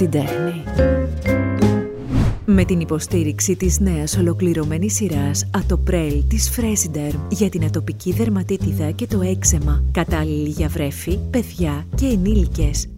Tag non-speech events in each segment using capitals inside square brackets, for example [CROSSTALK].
την τέχνη. Με την υποστήριξη της νέας ολοκληρωμένης σειράς Ατοπρέλ της Fresiderm για την ατοπική δερματίτιδα και το έξεμα, κατάλληλη για βρέφη, παιδιά και ενήλικες.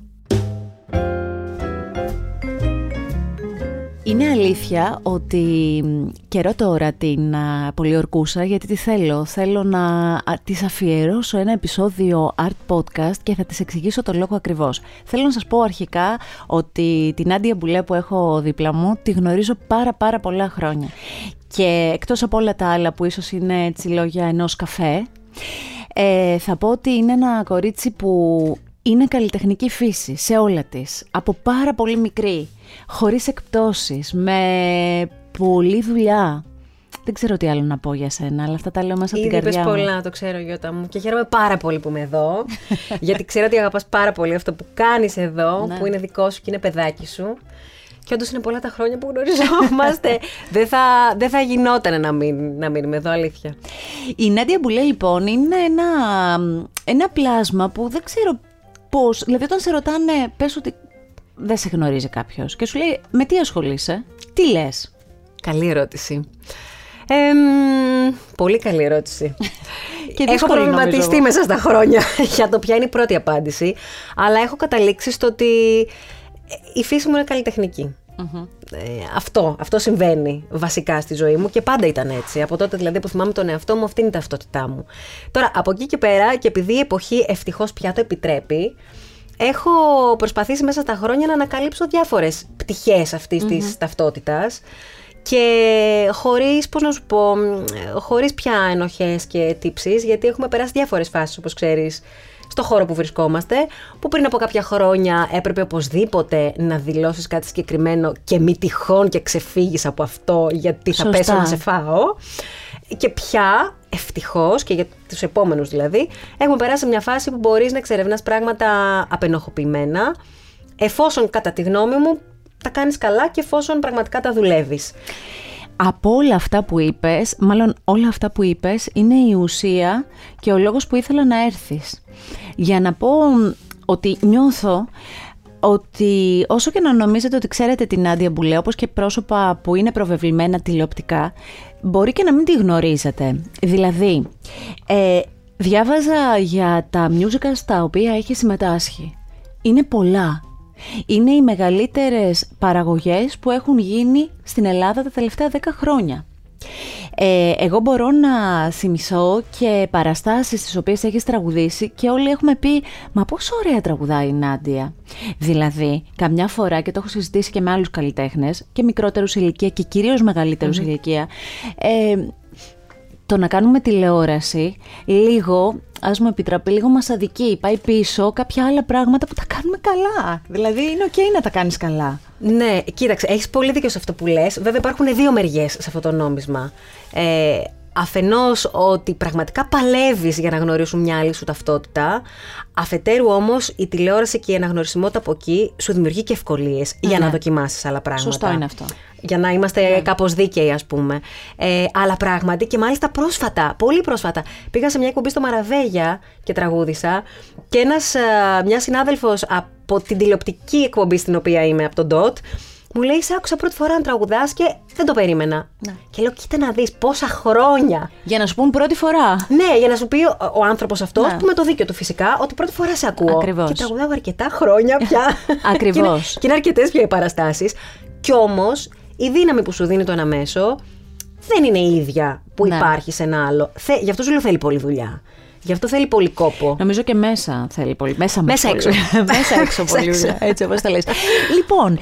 Είναι αλήθεια ότι καιρό τώρα την α, πολιορκούσα γιατί τι θέλω. Θέλω να α, της αφιερώσω ένα επεισόδιο art podcast και θα της εξηγήσω το λόγο ακριβώς. Θέλω να σας πω αρχικά ότι την Άντια Μπουλέ που έχω δίπλα μου τη γνωρίζω πάρα πάρα πολλά χρόνια. Και εκτός από όλα τα άλλα που ίσως είναι έτσι λόγια ενός καφέ, ε, θα πω ότι είναι ένα κορίτσι που είναι καλλιτεχνική φύση σε όλα της. Από πάρα πολύ μικρή, χωρίς εκπτώσεις, με πολλή δουλειά. Δεν ξέρω τι άλλο να πω για σένα, αλλά αυτά τα λέω μέσα από την καρδιά μου. πολλά, το ξέρω Γιώτα μου. Και χαίρομαι πάρα πολύ που είμαι εδώ. [LAUGHS] γιατί ξέρω ότι αγαπάς πάρα πολύ αυτό που κάνεις εδώ, ναι. που είναι δικό σου και είναι παιδάκι σου. Και όντως είναι πολλά τα χρόνια που γνωριζόμαστε. [LAUGHS] δεν, θα, δεν θα γινόταν να, μην, να μείνουμε εδώ, αλήθεια. Η Νάντια Μπουλέ, λοιπόν, είναι ένα, ένα πλάσμα που δεν ξέρω πώς. Δηλαδή, όταν σε ρωτάνε, πες ότι δεν σε γνωρίζει κάποιος και σου λέει με τι ασχολείσαι, τι λες; Καλή ερώτηση. πολύ καλή ερώτηση. [LAUGHS] και έχω προβληματιστεί μέσα στα χρόνια [LAUGHS] για το ποια είναι η πρώτη απάντηση, αλλά έχω καταλήξει στο ότι η φύση μου είναι καλλιτεχνική. Ε, αυτό, αυτό συμβαίνει βασικά στη ζωή μου και πάντα ήταν έτσι. Από τότε δηλαδή που θυμάμαι τον εαυτό μου, αυτή είναι η ταυτότητά μου. Τώρα, από εκεί και πέρα, και επειδή η εποχή ευτυχώς πια το επιτρέπει, έχω προσπαθήσει μέσα στα χρόνια να ανακαλύψω διάφορες πτυχές αυτής mm-hmm. τη ταυτότητας. Και χωρίς, πώς να σου πω, χωρίς πια ενοχές και τύψεις, γιατί έχουμε περάσει διάφορες φάσεις, όπως ξέρεις, στο χώρο που βρισκόμαστε, που πριν από κάποια χρόνια έπρεπε οπωσδήποτε να δηλώσεις κάτι συγκεκριμένο και μη τυχόν και ξεφύγεις από αυτό γιατί θα πέσω να σε φάω. Και πια, ευτυχώς και για τους επόμενους δηλαδή, έχουμε περάσει μια φάση που μπορείς να εξερευνάς πράγματα απενοχοποιημένα, εφόσον κατά τη γνώμη μου τα κάνεις καλά και εφόσον πραγματικά τα δουλεύεις. Από όλα αυτά που είπες, μάλλον όλα αυτά που είπες είναι η ουσία και ο λόγος που ήθελα να έρθεις. Για να πω ότι νιώθω ότι όσο και να νομίζετε ότι ξέρετε την Άντια Μπουλέ, όπως και πρόσωπα που είναι προβεβλημένα τηλεοπτικά, μπορεί και να μην τη γνωρίζετε. Δηλαδή, ε, διάβαζα για τα musical στα οποία έχει συμμετάσχει. Είναι πολλά. Είναι οι μεγαλύτερες παραγωγές που έχουν γίνει στην Ελλάδα τα τελευταία 10 χρόνια. Ε, εγώ μπορώ να θυμηθώ και παραστάσεις τις οποίες έχεις τραγουδήσει και όλοι έχουμε πει «Μα πόσο ωραία τραγουδάει η Νάντια». Δηλαδή, καμιά φορά και το έχω συζητήσει και με άλλους καλλιτέχνες και μικρότερους ηλικία και κυρίως ηλικία ε, το να κάνουμε τηλεόραση λίγο, ας μου επιτραπεί, λίγο μας αδικεί. Πάει πίσω κάποια άλλα πράγματα που τα κάνουμε καλά. Δηλαδή είναι ok να τα κάνεις καλά. Ναι, κοίταξε, έχεις πολύ δίκιο σε αυτό που λες. Βέβαια υπάρχουν δύο μεριές σε αυτό το νόμισμα. Ε, αφενός ότι πραγματικά παλεύεις για να γνωρίσουν μια άλλη σου ταυτότητα, αφετέρου όμως η τηλεόραση και η αναγνωρισιμότητα από εκεί σου δημιουργεί και ευκολίες για να δοκιμάσεις άλλα πράγματα. Σωστό είναι αυτό. Για να είμαστε ναι. κάπως δίκαιοι ας πούμε. Ε, αλλά πράγματι και μάλιστα πρόσφατα, πολύ πρόσφατα, πήγα σε μια εκπομπή στο Μαραβέγια και τραγούδισα και ένας, μιας συνάδελφος από την τηλεοπτική εκπομπή στην οποία είμαι, από τον DOT, μου λέει: Σε άκουσα πρώτη φορά να τραγουδάς και δεν το περίμενα. Ναι. Και λέω: Κοίτα να δεις πόσα χρόνια. Για να σου πούν πρώτη φορά. Ναι, για να σου πει ο, ο άνθρωπος αυτός, ναι. που με το δίκιο του φυσικά, ότι πρώτη φορά σε ακούω. Ακριβώς. Και τραγουδάω αρκετά χρόνια πια. [LAUGHS] Ακριβώς. και, και είναι αρκετές πια οι παραστάσεις. Κι όμως η δύναμη που σου δίνει το ένα μέσο δεν είναι η ίδια που ναι. υπάρχει σε ένα άλλο. Θε, γι' αυτό σου λέω θέλει πολλή δουλειά. Γι' αυτό θέλει πολύ κόπο. Νομίζω και μέσα θέλει πολύ. Μέσα, [LAUGHS] μέσα έξω. μέσα έξω πολύ. Έτσι όπως τα λες. λοιπόν,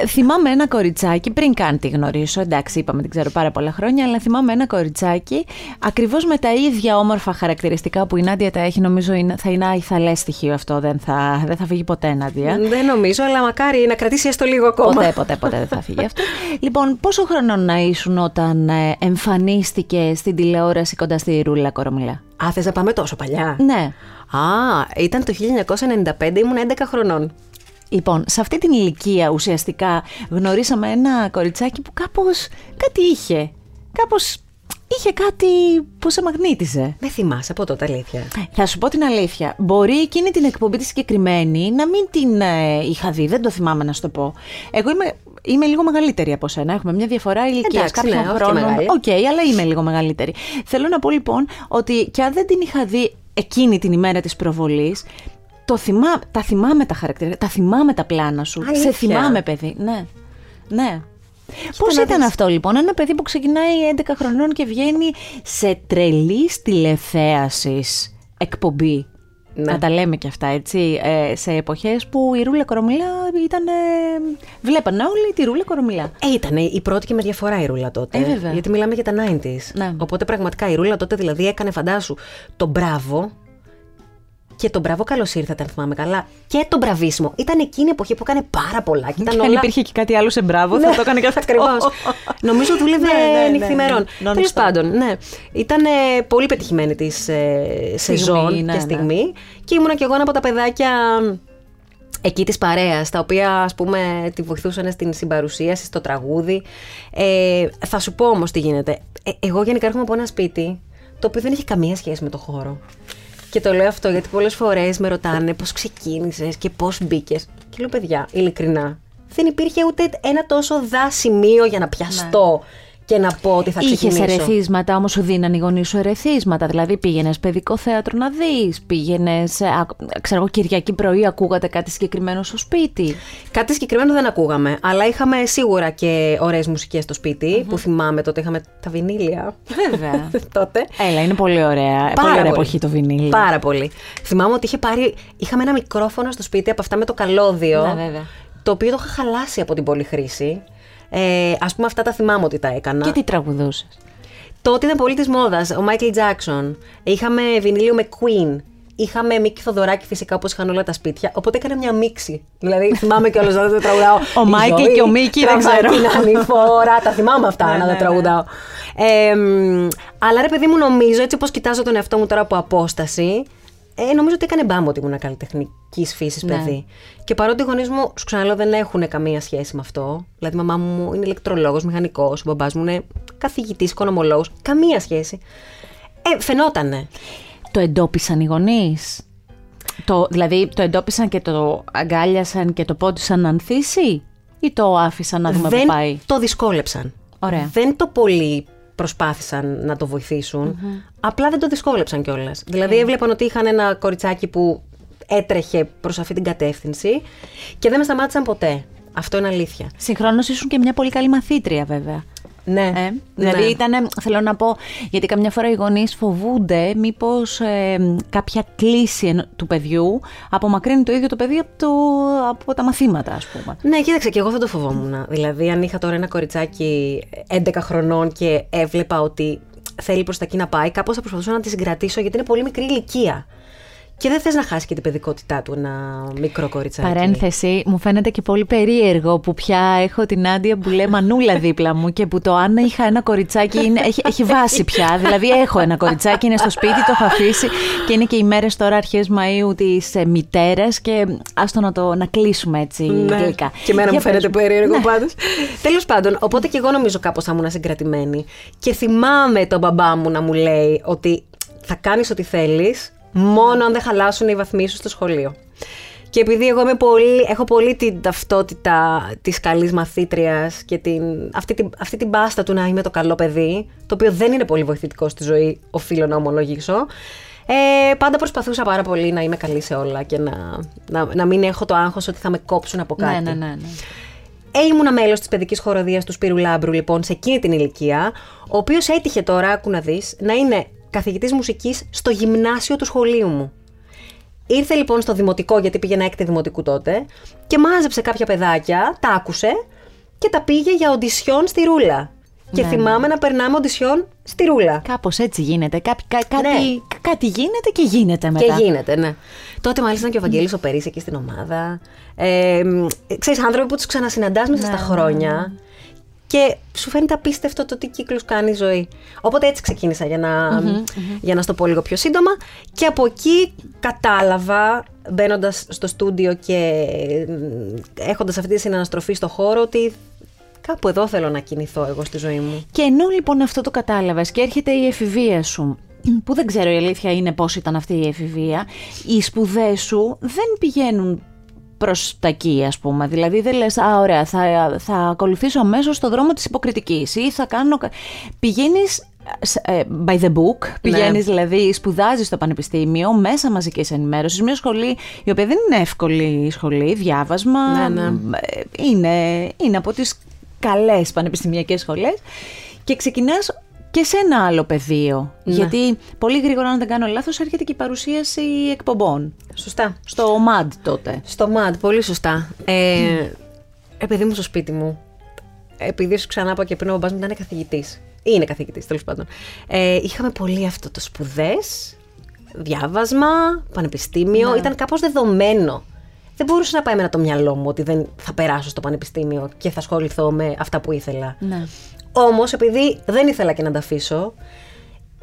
ε, θυμάμαι ένα κοριτσάκι, πριν καν τη γνωρίσω, εντάξει, είπαμε, την ξέρω πάρα πολλά χρόνια, αλλά θυμάμαι ένα κοριτσάκι ακριβώς με τα ίδια όμορφα χαρακτηριστικά που η Νάντια τα έχει. Νομίζω θα είναι αϊθαλέ στοιχείο αυτό. Δεν θα, δεν θα φύγει ποτέ, Νάντια. Δεν νομίζω, αλλά μακάρι να κρατήσει έστω λίγο ακόμα. Ποτέ, ποτέ, ποτέ δεν θα φύγει αυτό. λοιπόν, πόσο χρόνο να ήσουν όταν ε, εμφανίστηκε στην τηλεόραση κοντά στη Ρούλα Κορομιλά; Α, θες να πάμε τόσο παλιά; Ναι. Α, ήταν το 1995, ήμουν 11 χρονών. Λοιπόν, σε αυτή την ηλικία ουσιαστικά γνωρίσαμε ένα κοριτσάκι που κάπως κάτι είχε. Κάπως είχε κάτι που σε μαγνήτιζε. Δεν θυμάσαι από τότε, αλήθεια. Θα σου πω την αλήθεια. Μπορεί εκείνη την εκπομπή τη συγκεκριμένη να μην την ε, είχα δει, δεν το θυμάμαι να σου το πω. Εγώ είμαι, είμαι λίγο μεγαλύτερη από σένα. Έχουμε μια διαφορά ηλικίας Εντάξει, κάποιων ναι, όχι και χρόνων. μεγάλη. Οκ, αλλά είμαι λίγο μεγαλύτερη. Θέλω να πω λοιπόν ότι και αν δεν την είχα δει εκείνη την ημέρα της προβολής, το θυμά, τα θυμάμαι τα χαρακτηριστικά, τα θυμάμαι τα πλάνα σου. Αλήθεια. Σε θυμάμαι, παιδί. Ναι. Ναι. Πώς να ήταν δεις. αυτό λοιπόν, ένα παιδί που ξεκινάει 11 χρονών και βγαίνει σε τρελή τηλεθέασης εκπομπή. Ναι. Να τα λέμε και αυτά, έτσι. Ε, σε εποχές που η Ρούλα Κορομιλά ήταν. Ε, βλέπανε όλοι τη Ρούλα Κορομιλά. Ε, ήταν η πρώτη και με διαφορά η Ρούλα τότε. Ε, βέβαια. Γιατί μιλάμε για τα 90s. Ναι. Οπότε πραγματικά η Ρούλα τότε δηλαδή έκανε, φαντάσου, τον μπράβο και τον μπράβο καλώς ήρθατε, αν θυμάμαι καλά. Και τον μπραβίσιμο. Ήταν εκείνη η εποχή που έκανε πάρα πολλά. Και ήταν Και αν όλα... υπήρχε και κάτι άλλο σε μπράβο, θα το έκανε και αυτό. Ακριβώς. Νομίζω δούλευε [LAUGHS] Ναι, ναι, ναι, νυχθημερών. ναι. Τέλος Non-stop. πάντων, ναι. Ήταν ε, πολύ πετυχημένη της ε, σεζόν ναι, και ναι. στιγμή. Και ήμουνα κι εγώ ένα από τα παιδάκια εκεί της παρέας, τα οποία ας πούμε τη βοηθούσαν στην συμπαρουσίαση, στο τραγούδι. Ε, θα σου πω όμως τι γίνεται. Ε, εγώ γενικά έρχομαι από ένα σπίτι το οποίο δεν έχει καμία σχέση με το χώρο. Και το λέω αυτό γιατί πολλές φορές με ρωτάνε πώς ξεκίνησες και πώς μπήκες. Και λέω παιδιά, ειλικρινά, δεν υπήρχε ούτε ένα τόσο δά σημείο για να πιαστώ και να πω ότι θα Είχες ξεκινήσω. ερεθίσματα, όμως σου δίναν οι γονείς σου ερεθίσματα. Δηλαδή πήγαινες παιδικό θέατρο να δεις, πήγαινες. ξέρω εγώ, Κυριακή πρωί ακούγατε κάτι συγκεκριμένο στο σπίτι; Κάτι συγκεκριμένο δεν ακούγαμε, αλλά είχαμε σίγουρα και ωραίες μουσικές στο σπιτι που θυμάμαι τότε είχαμε τα βινίλια. Βέβαια. [LAUGHS] τότε. Έλα, είναι πολύ ωραία. πολύ ωραία εποχή το βινίλιο. Πάρα πολύ. Θυμάμαι ότι είχε πάρει, είχαμε ένα μικρόφωνο στο σπίτι από αυτά με το καλώδιο. Ναι, βέβαια. Το οποίο το είχα χαλάσει από την πολυχρήση. Ε, ας πούμε αυτά τα θυμάμαι ότι τα έκανα. Και τι τραγουδούσες; Τότε ήταν πολύ της μόδας. Ο Μάικλ Τζάξον. Είχαμε βινίλιο με Queen. Είχαμε Μίκη Θοδωράκη φυσικά όπως είχαν όλα τα σπίτια. Οπότε έκανα μια μίξη. Δηλαδή θυμάμαι κιόλας να τα τραγουδάω. Ο «Η Μάικλ ζωή και ο Μίκη, δεν τραβάει ξέρω. την ανηφόρα. τα θυμάμαι αυτά Ναι, να ναι, τα ναι. τραγουδάω. Ε, μ, αλλά ρε παιδί μου, νομίζω έτσι όπως κοιτάζω τον εαυτό μου τώρα από απόσταση. Ε, νομίζω ότι έκανε μπάμπο ότι ήμουν καλλιτεχνικής φύσης Ναι. παιδί. Και παρότι οι γονείς μου, σου ξαναλέω, δεν έχουν καμία σχέση με αυτό. Δηλαδή, η μαμά μου είναι ηλεκτρολόγος, μηχανικός, ο μπαμπάς μου είναι καθηγητής, οικονομολόγος. Καμία σχέση. Ε, φαινότανε. Το εντόπισαν οι γονείς; Το, δηλαδή το εντόπισαν και το αγκάλιασαν και το πόντισαν να ανθίσει ή το άφησαν να δούμε δεν που πάει; το δυσκόλεψαν. Ωραία. Δεν το πολύ προσπάθησαν να το βοηθησουν Απλά δεν το δυσκόλεψαν κιόλας. Δηλαδή, έβλεπαν ότι είχαν ένα κοριτσάκι που έτρεχε προς αυτή την κατεύθυνση και δεν με σταμάτησαν ποτέ. Αυτό είναι αλήθεια. Συγχρόνως ήσουν και μια πολύ καλή μαθήτρια, βέβαια. Ναι. Ε, δηλαδή ναι. ήταν, θέλω να πω, γιατί καμιά φορά οι γονείς φοβούνται μήπως ε, κάποια κλίση ενο- του παιδιού απομακρύνει το ίδιο το παιδί από, το, από τα μαθήματα, ας πούμε. Ναι, κοίταξε, και εγώ δεν το φοβόμουν. Δηλαδή, αν είχα τώρα ένα κοριτσάκι 11 χρονών και έβλεπα ότι θέλει προς τα εκεί να πάει, κάπως θα προσπαθούσα να τη συγκρατήσω γιατί είναι πολύ μικρή ηλικία. Και δεν θες να χάσει και την παιδικότητά του ένα μικρό κοριτσάκι. Παρένθεση, μου φαίνεται και πολύ περίεργο που πια έχω την Άντια που λέει Μανούλα δίπλα μου και που το αν είχα ένα κοριτσάκι είναι, έχει, έχει βάση πια. Δηλαδή έχω ένα κοριτσάκι, είναι στο σπίτι, το έχω αφήσει και είναι και οι μέρες τώρα αρχές Μαΐου της ε, μητέρας και άστο να το να κλείσουμε έτσι γλυκά. Ναι. Και εμένα Για μου φαίνεται πες περίεργο Ναι. πάντως. Τέλος πάντων, οπότε και εγώ νομίζω κάπως θα ήμουν συγκρατημένη. Και θυμάμαι τον μπαμπά μου να μου λέει ότι θα κάνεις ό,τι θέλεις, μόνο αν δεν χαλάσουν οι βαθμοί σου στο σχολείο. Και επειδή εγώ είμαι πολύ, έχω πολύ την ταυτότητα της καλής μαθήτριας και την, αυτή, την, αυτή την πάστα του να είμαι το καλό παιδί, το οποίο δεν είναι πολύ βοηθητικό στη ζωή, οφείλω να ομολογήσω. Ε, πάντα προσπαθούσα πάρα πολύ να είμαι καλή σε όλα και να, να, να μην έχω το άγχος ότι θα με κόψουν από κάτι. Ναι, ναι, ναι. ναι. Ε, ήμουνα μέλος της παιδικής χοροδίας του Σπύρου Λάμπρου, λοιπόν, σε εκείνη την ηλικία, ο οποίος έτυχε τώρα, άκου να δεις, να είναι καθηγητής μουσικής στο γυμνάσιο του σχολείου μου. Ήρθε λοιπόν στο δημοτικό, γιατί πήγαινα έκτη δημοτικού τότε, και μάζεψε κάποια παιδάκια, τα άκουσε και τα πήγε για οντισιόν στη ρούλα. Και Ναι, θυμάμαι να περνάμε οντισιόν στη ρούλα. Κάπως έτσι γίνεται. Κά, κα- κάτι, Ναι. κάτι γίνεται και γίνεται μετά. Και γίνεται, ναι. Τότε μάλιστα ήταν και ο Βαγγέλης ο Περής εκεί στην ομάδα. Ε, μ, ξέρεις, άνθρωποι που τους ξανασυναντάς μέσα στα χρόνια και σου φαίνεται απίστευτο το τι κύκλους κάνει η ζωή. Οπότε έτσι ξεκίνησα για να, για να στο πω λίγο πιο σύντομα. Και από εκεί κατάλαβα, μπαίνοντας στο στούντιο και μ, έχοντας αυτή τη συναναστροφή στο χώρο, ότι κάπου εδώ θέλω να κινηθώ εγώ στη ζωή μου. Και ενώ λοιπόν αυτό το κατάλαβες και έρχεται η εφηβεία σου, που δεν ξέρω η αλήθεια είναι πώς ήταν αυτή η εφηβεία, οι σπουδές σου δεν πηγαίνουν προς τα εκεί ας πούμε. Δηλαδή δεν λες, α ωραία θα, θα ακολουθήσω αμέσως το δρόμο της υποκριτικής ή θα κάνω... Πηγαίνεις ε, by the book, πηγαίνεις δηλαδή, σπουδάζεις στο πανεπιστήμιο μέσα μαζικής ενημέρωσης, μια σχολή η οποία δεν είναι εύκολη σχολή, διάβασμα, Ναι, ναι. ε, είναι, είναι από τις καλές πανεπιστημιακές σχολές και ξεκινάς και σε ένα άλλο πεδίο. Ναι. Γιατί πολύ γρήγορα, αν δεν κάνω λάθος, έρχεται και η παρουσίαση εκπομπών. Σωστά. Στο MAD τότε. Στο MAD, πολύ σωστά. Ε, επειδή μου στο σπίτι μου, επειδή σου ξανά είπα και πριν ο μπαμπάς μου ήταν καθηγητής. Είναι καθηγητής, τέλος πάντων. Ε, είχαμε πολύ αυτό το σπουδές, διάβασμα, πανεπιστήμιο. Ναι. Ήταν κάπως δεδομένο. Δεν μπορούσε να πάει εμένα το μυαλό μου ότι δεν θα περάσω στο πανεπιστήμιο και θα ασχοληθώ με αυτά που ήθελα. Ναι. Όμως, επειδή δεν ήθελα και να τα αφήσω,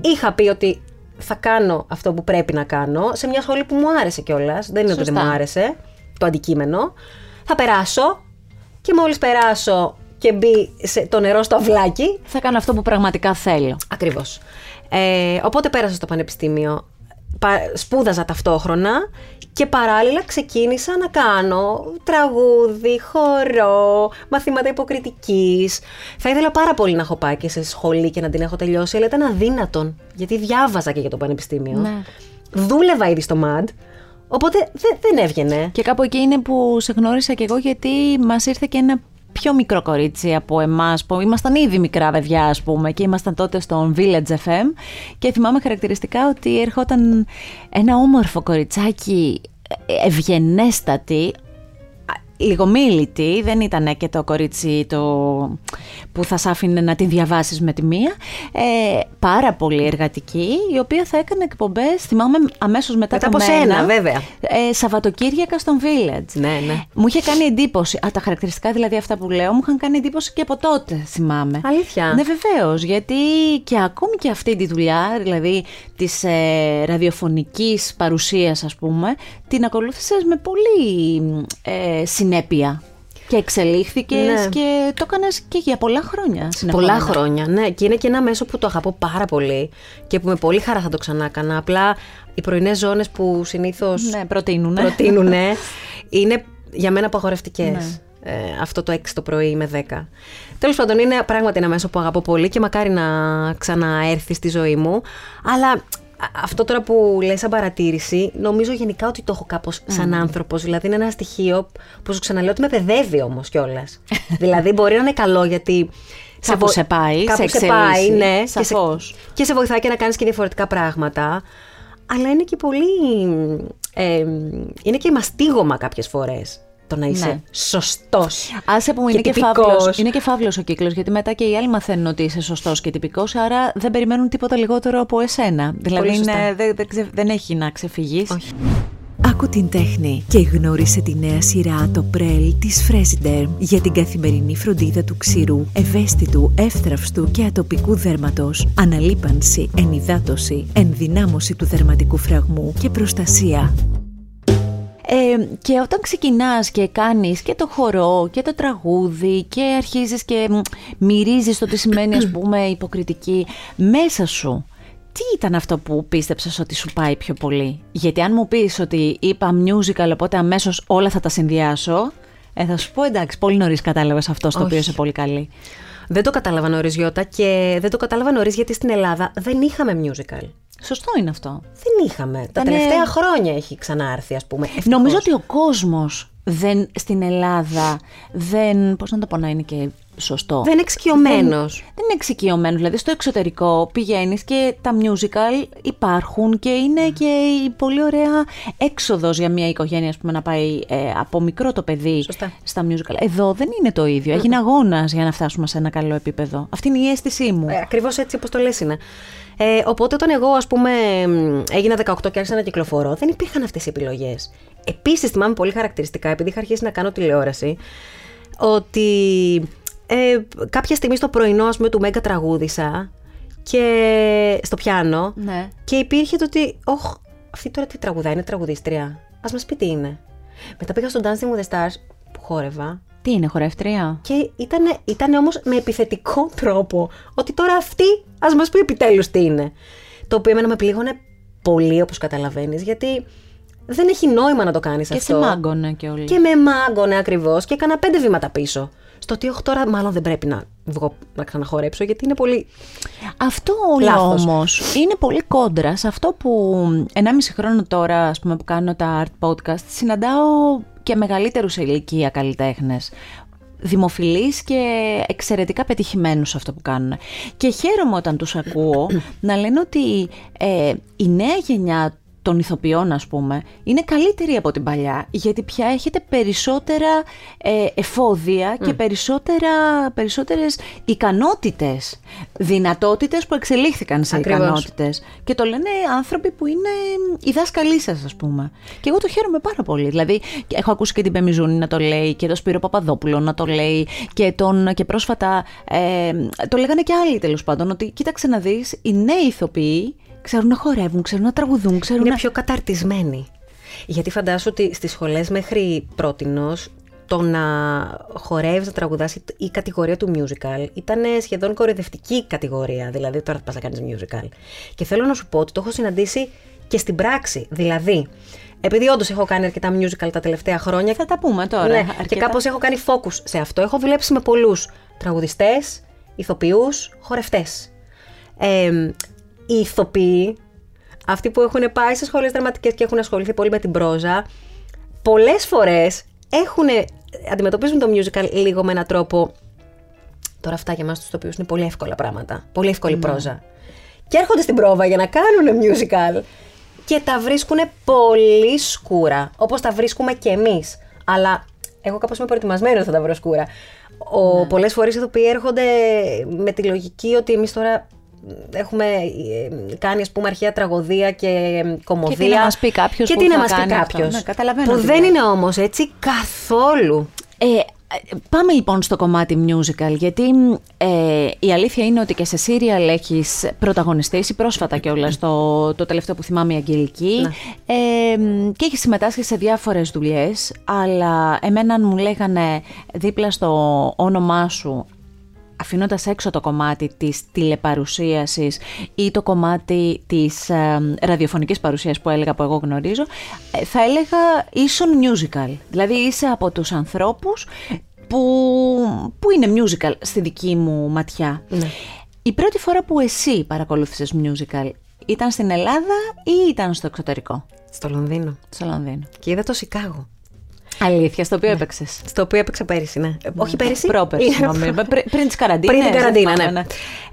είχα πει ότι θα κάνω αυτό που πρέπει να κάνω σε μια σχολή που μου άρεσε κιόλας. Δεν είναι ότι δεν Σωστά. μου άρεσε το αντικείμενο. Θα περάσω και μόλις περάσω και μπει σε το νερό στο αυλάκι. Θα κάνω αυτό που πραγματικά θέλω. Ακριβώς. Ε, οπότε πέρασα στο πανεπιστήμιο. Πα- Σπούδαζα ταυτόχρονα και παράλληλα ξεκίνησα να κάνω τραγούδι, χορό, μαθήματα υποκριτικής. Θα ήθελα πάρα πολύ να έχω πάει και σε σχολή και να την έχω τελειώσει, αλλά ήταν αδύνατον, γιατί διάβαζα και για το πανεπιστήμιο. Ναι. Δούλευα ήδη στο ΜΑΝΤ, οπότε δεν, δεν έβγαινε. Και κάπου εκεί είναι που σε γνώρισα και εγώ γιατί μας ήρθε και ένα πιο μικρό κορίτσι από εμάς που ήμασταν ήδη μικρά παιδιά ας πούμε και ήμασταν τότε στον Village FM και θυμάμαι χαρακτηριστικά ότι ερχόταν ένα όμορφο κοριτσάκι ε, ευγενέστατη α, λιγομίλητη, δεν ήταν και το κορίτσι το που θα σ' άφηνε να τη διαβάσεις με τη μία. Ε, πάρα πολύ εργατική, η οποία θα έκανε εκπομπές, θυμάμαι αμέσως μετά, Μετά το από μένα, σένα, βέβαια. Ε, Σαββατοκύριακα στον Village. Ναι, ναι. Μου είχε κάνει εντύπωση. Α, τα χαρακτηριστικά δηλαδή αυτά που λέω μου είχαν κάνει εντύπωση και από τότε, θυμάμαι. Αλήθεια. Ναι, βεβαίως. Γιατί και ακόμη και αυτή τη δουλειά, δηλαδή της ε, ραδιοφωνικής παρουσίας, ας πούμε, την ακολούθησες με πολύ ε, συνέπεια. Και εξελίχθηκες Ναι. και το έκανες και για πολλά χρόνια. Πολλά συνεχόμενα. χρόνια, ναι. Και είναι και ένα μέσο που το αγαπώ πάρα πολύ και που με πολύ χαρά θα το ξανά έκανα. Απλά οι πρωινές ζώνες που συνήθως Ναι, προτείνουν. προτείνουν [LAUGHS] είναι για μένα απαγορευτικές. Ναι. Ε, αυτό το 6 το πρωί με 10. Τέλος πάντων, είναι πράγματι ένα μέσο που αγαπώ πολύ και μακάρι να ξαναέρθει στη ζωή μου. Αλλά α- αυτό τώρα που λες σαν παρατήρηση, νομίζω γενικά ότι το έχω κάπως σαν άνθρωπος. Δηλαδή είναι ένα στοιχείο που σου ξαναλέω ότι με παιδεύει όμως κιόλας. [LAUGHS] δηλαδή μπορεί να είναι καλό γιατί... Κάπου βο- σε πάει, κάπου σε σε πάει, εξελίσσει, ναι. Και σε, σαφώς. και σε βοηθάει και να κάνεις και διαφορετικά πράγματα. Αλλά είναι και πολύ... ε, είναι και μαστίγωμα κάποιες φορές το να είσαι Ναι. σωστός. Άσε που είναι και, τυπικός. φαύλος, είναι και φαύλος ο κύκλος, γιατί μετά και οι άλλοι μαθαίνουν ότι είσαι σωστός και τυπικός, άρα δεν περιμένουν τίποτα λιγότερο από εσένα. Δηλαδή σωστά. είναι, δεν, δεν, ξε- δεν έχει να ξεφυγείς. Όχι. Άκου την τέχνη και γνώρισε τη νέα σειρά το πρέλ της Fresiderm για την καθημερινή φροντίδα του ξηρού, ευαίσθητου, εύθραυστου και ατοπικού δέρματος, αναλύπανση, ενυδάτωση, ενδυνάμωση του δερματικού φραγμού και προστασία. Ε, και όταν ξεκινάς και κάνεις και το χορό και το τραγούδι και αρχίζεις και μ, μυρίζεις το τι σημαίνει ας πούμε υποκριτική μέσα σου, τι ήταν αυτό που πίστεψες ότι σου πάει πιο πολύ; Γιατί αν μου πεις ότι είπα musical οπότε αμέσως όλα θα τα συνδυάσω, ε, θα σου πω εντάξει, πολύ νωρίς κατάλαβες αυτό στο οποίο Όχι. είσαι πολύ καλή. Δεν το κατάλαβα νωρίς, Γιώτα, και δεν το κατάλαβα νωρίς γιατί στην Ελλάδα δεν είχαμε musical. Σωστό είναι αυτό. Δεν είχαμε. Τα Ήτανε- τελευταία χρόνια έχει ξανάρθει, ας πούμε. Ευτυχώς. Νομίζω ότι ο κόσμος δεν, στην Ελλάδα δεν, πώς να το πω να είναι και σωστό. Δεν είναι εξοικειωμένο. Δεν, δεν είναι εξοικειωμένος. Δηλαδή στο εξωτερικό πηγαίνεις και τα musical υπάρχουν και είναι και η πολύ ωραία έξοδος για μια οικογένεια ας πούμε, να πάει ε, από μικρό το παιδί Σωστά. στα musical. Εδώ δεν είναι το ίδιο. Έγινε αγώνας για να φτάσουμε σε ένα καλό επίπεδο. Αυτή είναι η αίσθησή μου. Ε, Ακριβώς έτσι όπως το λες είναι. Ε, οπότε όταν εγώ, ας πούμε, μ, έγινα 18 και άρχισα να κυκλοφορώ, δεν υπήρχαν αυτές οι επιλογές. Επίσης, θυμάμαι πολύ χαρακτηριστικά, επειδή είχα αρχίσει να κάνω τηλεόραση, ότι ε, κάποια στιγμή στο πρωινό, ας πούμε, του Μέγκα τραγούδισα και στο πιάνο Ναι. και υπήρχε το ότι, όχ, αυτή τώρα τι τραγουδάει, είναι τραγουδίστρια. Ας μας πει τι είναι. Μετά πήγα στο Dancing with the Stars που χόρευα Τι είναι, χορεύτρια; Και ήταν, ήταν όμως με επιθετικό τρόπο ότι τώρα αυτή ας μας πει επιτέλους τι είναι. Το οποίο εμένα με πλήγωνε πολύ όπως καταλαβαίνεις γιατί δεν έχει νόημα να το κάνεις Και αυτό. σε μάγκωνε και όλοι. Και με μάγκωνε ακριβώς και έκανα πέντε βήματα πίσω. Στο ότι όχι τώρα μάλλον δεν πρέπει να βγω να ξαναχορέψω γιατί είναι πολύ... Αυτό όλο Λάθος. όμως είναι πολύ κόντρα σε αυτό που 1,5 χρόνο τώρα ας πούμε, που κάνω τα art podcast συναντάω και μεγαλύτερους σε ηλικία καλλιτέχνες δημοφιλείς και εξαιρετικά πετυχημένους σε αυτό που κάνουν. Και χαίρομαι όταν τους ακούω να λένε ότι ε, η νέα γενιά των ηθοποιών ας πούμε είναι καλύτερη από την παλιά γιατί πια έχετε περισσότερα ε, εφόδια και περισσότερα, περισσότερες ικανότητες, δυνατότητες που εξελίχθηκαν σε Ακριβώς. ικανότητες. Και το λένε άνθρωποι που είναι οι δάσκαλοι σας ας πούμε. Και εγώ το χαίρομαι πάρα πολύ. Δηλαδή και έχω ακούσει και την Πεμιζούνη να το λέει και τον Σπύρο Παπαδόπουλο να το λέει και, τον, και πρόσφατα ε, το λέγανε και άλλοι τέλος πάντων ότι κοίταξε να δεις οι νέοι ηθοποιοί ξέρουν να χορεύουν, ξέρουν να τραγουδούν, ξέρουν Είναι να... πιο καταρτισμένοι. Γιατί φαντάσου ότι στις σχολές μέχρι πρότινος το να χορεύεις, να τραγουδάς η- η κατηγορία του musical ήταν σχεδόν κορυδευτική κατηγορία. Δηλαδή τώρα θα πας να κάνεις musical. Και θέλω να σου πω ότι το έχω συναντήσει και στην πράξη. Δηλαδή, επειδή όντως έχω κάνει αρκετά musical τα τελευταία χρόνια. Θα τα πούμε τώρα. Ναι, αρκετά. και κάπως έχω κάνει focus σε αυτό. Έχω δουλέψει με πολλούς τραγουδιστές, ηθοποιούς, χορευτές. Ε, οι ηθοποιοί, αυτοί που έχουν πάει σε σχολές δραματικές και έχουν ασχοληθεί πολύ με την πρόζα, πολλές φορές έχουν, αντιμετωπίζουν το musical λίγο με έναν τρόπο... Τώρα αυτά για εμάς τους ηθοποιούς είναι πολύ εύκολα πράγματα. Πολύ εύκολη πρόζα. Και έρχονται στην πρόβα για να κάνουν musical και τα βρίσκουν πολύ σκούρα, όπως τα βρίσκουμε και εμείς. Αλλά εγώ κάπως είμαι προετοιμασμένη ότι θα τα βρω σκούρα. Ο, Ναι. Πολλές φορές οι ηθοποιοί έρχονται με τη λογική ότι εμείς τώρα έχουμε ε, κάνει ας πούμε αρχαία τραγωδία και ε, κομμωδία. Και τι να μας πει κάποιος Και που τι να θα μας πει κάνει αυτό. κάποιος. Ναι, καταλαβαίνω Που τι δεν λες. είναι όμως έτσι καθόλου. Ε, ε, πάμε λοιπόν στο κομμάτι musical, γιατί ε, η αλήθεια είναι ότι και σε serial έχεις πρωταγωνιστήσει πρόσφατα κιόλας το, το τελευταίο που θυμάμαι η Αγγελική Ναι. ε, και έχεις συμμετάσχει σε διάφορες δουλειές, αλλά εμένα αν μου λέγανε δίπλα στο όνομά σου αφήνοντας έξω το κομμάτι της τηλεπαρουσίασης ή το κομμάτι της ε, ραδιοφωνικής παρουσίας που έλεγα που εγώ γνωρίζω, ε, θα έλεγα ίσον musical. Δηλαδή είσαι από τους ανθρώπους που, που είναι musical στη δική μου ματιά. Η πρώτη φορά που εσύ παρακολούθησες musical ήταν στην Ελλάδα ή ήταν στο εξωτερικό, Στο Λονδίνο. στο Λονδίνο. Και είδα το Σικάγο. Αλήθεια, στο οποίο έπαιξες; Στο οποίο έπαιξα πέρυσι, ναι. Ε, Όχι πέρυσι. Πρόπερση, Είναι- νομίζω. Πρι- πριν τις καραντίνες, Πριν την καραντίνα, θυμάμαι, ναι.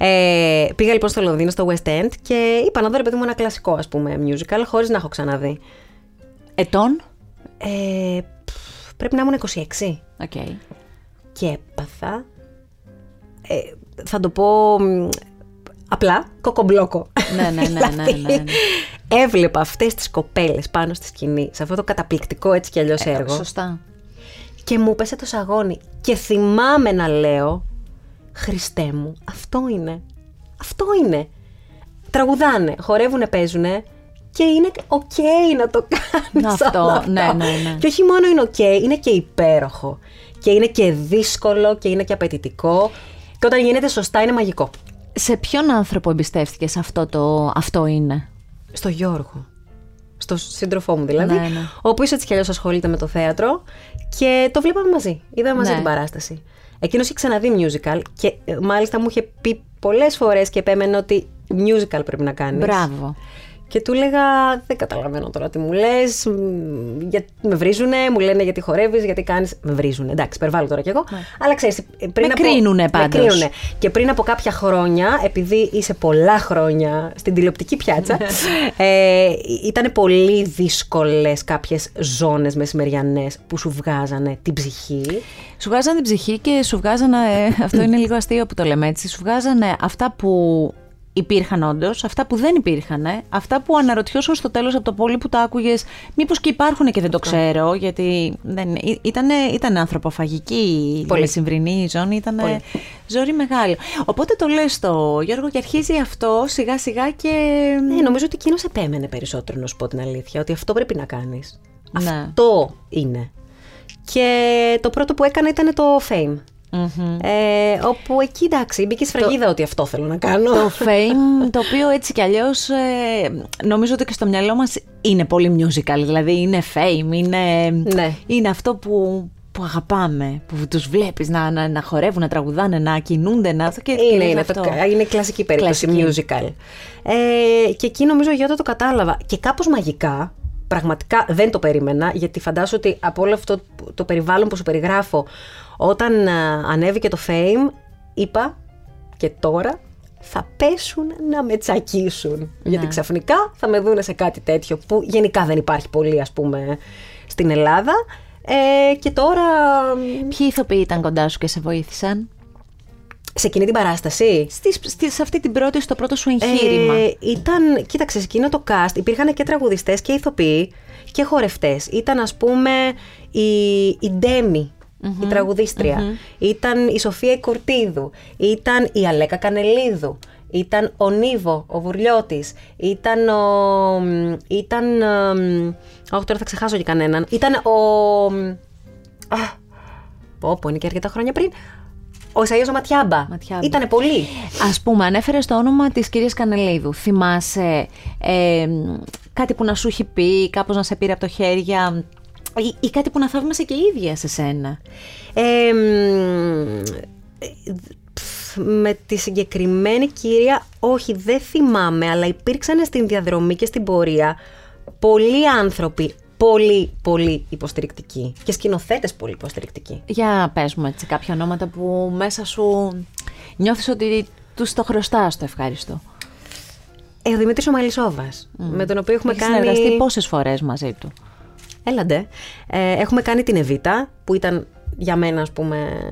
Ε, πήγα λοιπόν στο Λονδίνο, στο West End και είπα να δω ρε παιδί μου ένα κλασικό ας πούμε musical χωρίς να έχω ξαναδεί. Ετών. Ε, πφ, πρέπει να ήμουν 26 Οκ. και έπαθα, ε, θα το πω μ, απλά, κοκομπλόκο. Ναι, ναι, ναι, ναι, ναι, ναι. Δηλαδή, Έβλεπα αυτές τις κοπέλες πάνω στη σκηνή, σε αυτό το καταπληκτικό έτσι κι αλλιώς έργο. Σωστά. Και μου 'πεσε το σαγόνι. Και θυμάμαι να λέω, Χριστέ μου, αυτό είναι. Αυτό είναι. Τραγουδάνε, χορεύουνε, παίζουνε και είναι οκ να το κάνεις Αυτό, όλο ναι, ναι, ναι. Και όχι μόνο είναι οκ, είναι και υπέροχο. Και είναι και δύσκολο και είναι και απαιτητικό. Και όταν γίνεται σωστά είναι μαγικό. Σε ποιον άνθρωπο εμπιστεύτηκες αυτό το αυτό είναι. Στο Γιώργο. Στο σύντροφό μου δηλαδή. Ναι, ναι. Ο οποίος έτσι κι αλλιώς ασχολείται με το θέατρο και το βλέπαμε μαζί. Είδαμε μαζί Ναι. την παράσταση. Εκείνος είχε ξαναδεί musical και ε, μάλιστα μου είχε πει πολλές φορές και επέμενε ότι musical πρέπει να κάνεις. Μπράβο. Και του έλεγα, δεν καταλαβαίνω τώρα τι μου λες. Γιατί με βρίζουνε, μου λένε γιατί χορεύεις, γιατί κάνεις. Με βρίζουνε, εντάξει, υπερβάλλω τώρα κι εγώ. Αλλά ξέρεις, πριν Ναι. Με από. κρίνουνε με πάντως. κρίνουνε. Και πριν από κάποια χρόνια, επειδή είσαι πολλά χρόνια στην τηλεοπτική πιάτσα, ε, ήταν πολύ δύσκολες κάποιες ζώνες μεσημεριανές που σου βγάζανε την ψυχή. Σου βγάζανε την ψυχή και σου βγάζανε. αυτό είναι λίγο αστείο που το λέμε έτσι. Σου βγάζανε αυτά που υπήρχαν όντως, αυτά που δεν υπήρχαν, αυτά που αναρωτιώσουν στο τέλος από το πόλι που τα άκουγες. Μήπως και υπάρχουν και δεν το ξέρω, γιατί δεν, ήταν, ήταν ανθρωποφαγική η Πολύ. μεσημβρινή ζώνη, ήταν Πολύ. ζόρι μεγάλο. Οπότε το λες το Γιώργο και αρχίζει αυτό σιγά σιγά και. Ναι, νομίζω ότι εκείνος επέμενε περισσότερο, να σου πω την αλήθεια, ότι αυτό πρέπει να κάνεις. Ναι. Αυτό είναι. Και το πρώτο που έκανα ήταν το Fame. Ε, όπου εκεί εντάξει, μπήκε σφραγίδα ότι αυτό θέλω να κάνω. Το fame, το οποίο έτσι κι αλλιώς ε, νομίζω ότι και στο μυαλό μας είναι πολύ musical. Δηλαδή είναι fame, είναι, Ναι. είναι αυτό που, που αγαπάμε. Που τους βλέπεις να, να, να χορεύουν, να τραγουδάνε, να κινούνται. Να, και, και Είναι, λες είναι, αυτό. το, είναι κλασική περίπτωση Κλασική. musical. Ε, και εκεί νομίζω για όταν το κατάλαβα και κάπως μαγικά, πραγματικά δεν το περίμενα, γιατί φαντάζομαι ότι από όλο αυτό το περιβάλλον που σου περιγράφω, όταν α, ανέβηκε το Fame, είπα και τώρα θα πέσουν να με τσακίσουν. Γιατί ξαφνικά θα με δούνε σε κάτι τέτοιο που γενικά δεν υπάρχει πολύ ας πούμε στην Ελλάδα. Ε, και τώρα Ποιοι ηθοποιοί ήταν κοντά σου και σε βοήθησαν; Σε εκείνη την παράσταση; Στη, στη- σε αυτή την πρώτη, στο πρώτο σου εγχείρημα. Ε, ήταν, κοίταξε, σε εκείνο το cast υπήρχαν και τραγουδιστές και ηθοποιοί και χορευτές. Ήταν ας πούμε η, η ντεμι η τραγουδιστρια Ήταν η Σοφία η Κορτίδου. Ήταν η Αλέκα Κανελίδου. Ήταν ο Νίβο, ο Βουρλιώτης. Ήταν ο... μ, Ήταν... ε, μ, Όχι, τώρα θα ξεχάσω και κανέναν. Ήταν ο... μ, Α, πω, πω, είναι και αρκετά χρόνια πριν. Ο Ισαΐας ο Ματιάμπα. Ματιάμπα. Ήτανε πολύ. Ας πούμε, ανέφερες το όνομα της κυρίας Κανελίδου. Θυμάσαι ε, κάτι που να σου έχει πει, κάπως να σε πήρε από το χέρια ή, ή κάτι που να θαύμασε και η ίδια σε σένα. Ε, μ, ε, πφ, με τη συγκεκριμένη κυρία, όχι δεν θυμάμαι, αλλά υπήρξαν στην διαδρομή και στην πορεία πολλοί άνθρωποι πολύ πολύ υποστηρικτικοί και σκηνοθέτες πολύ υποστηρικτικοί. Για πες μου έτσι κάποια ονόματα που μέσα σου νιώθεις ότι τους το χρωστάς το ευχάριστο. Ε, ο Δημήτρης ο Μαλισσόβας, με τον οποίο έχουμε Έχεις κάνει... συνεργαστεί πόσες φορές μαζί του; Έλαντε. Ε, έχουμε κάνει την Εβίτα, που ήταν για μένα, ας πούμε,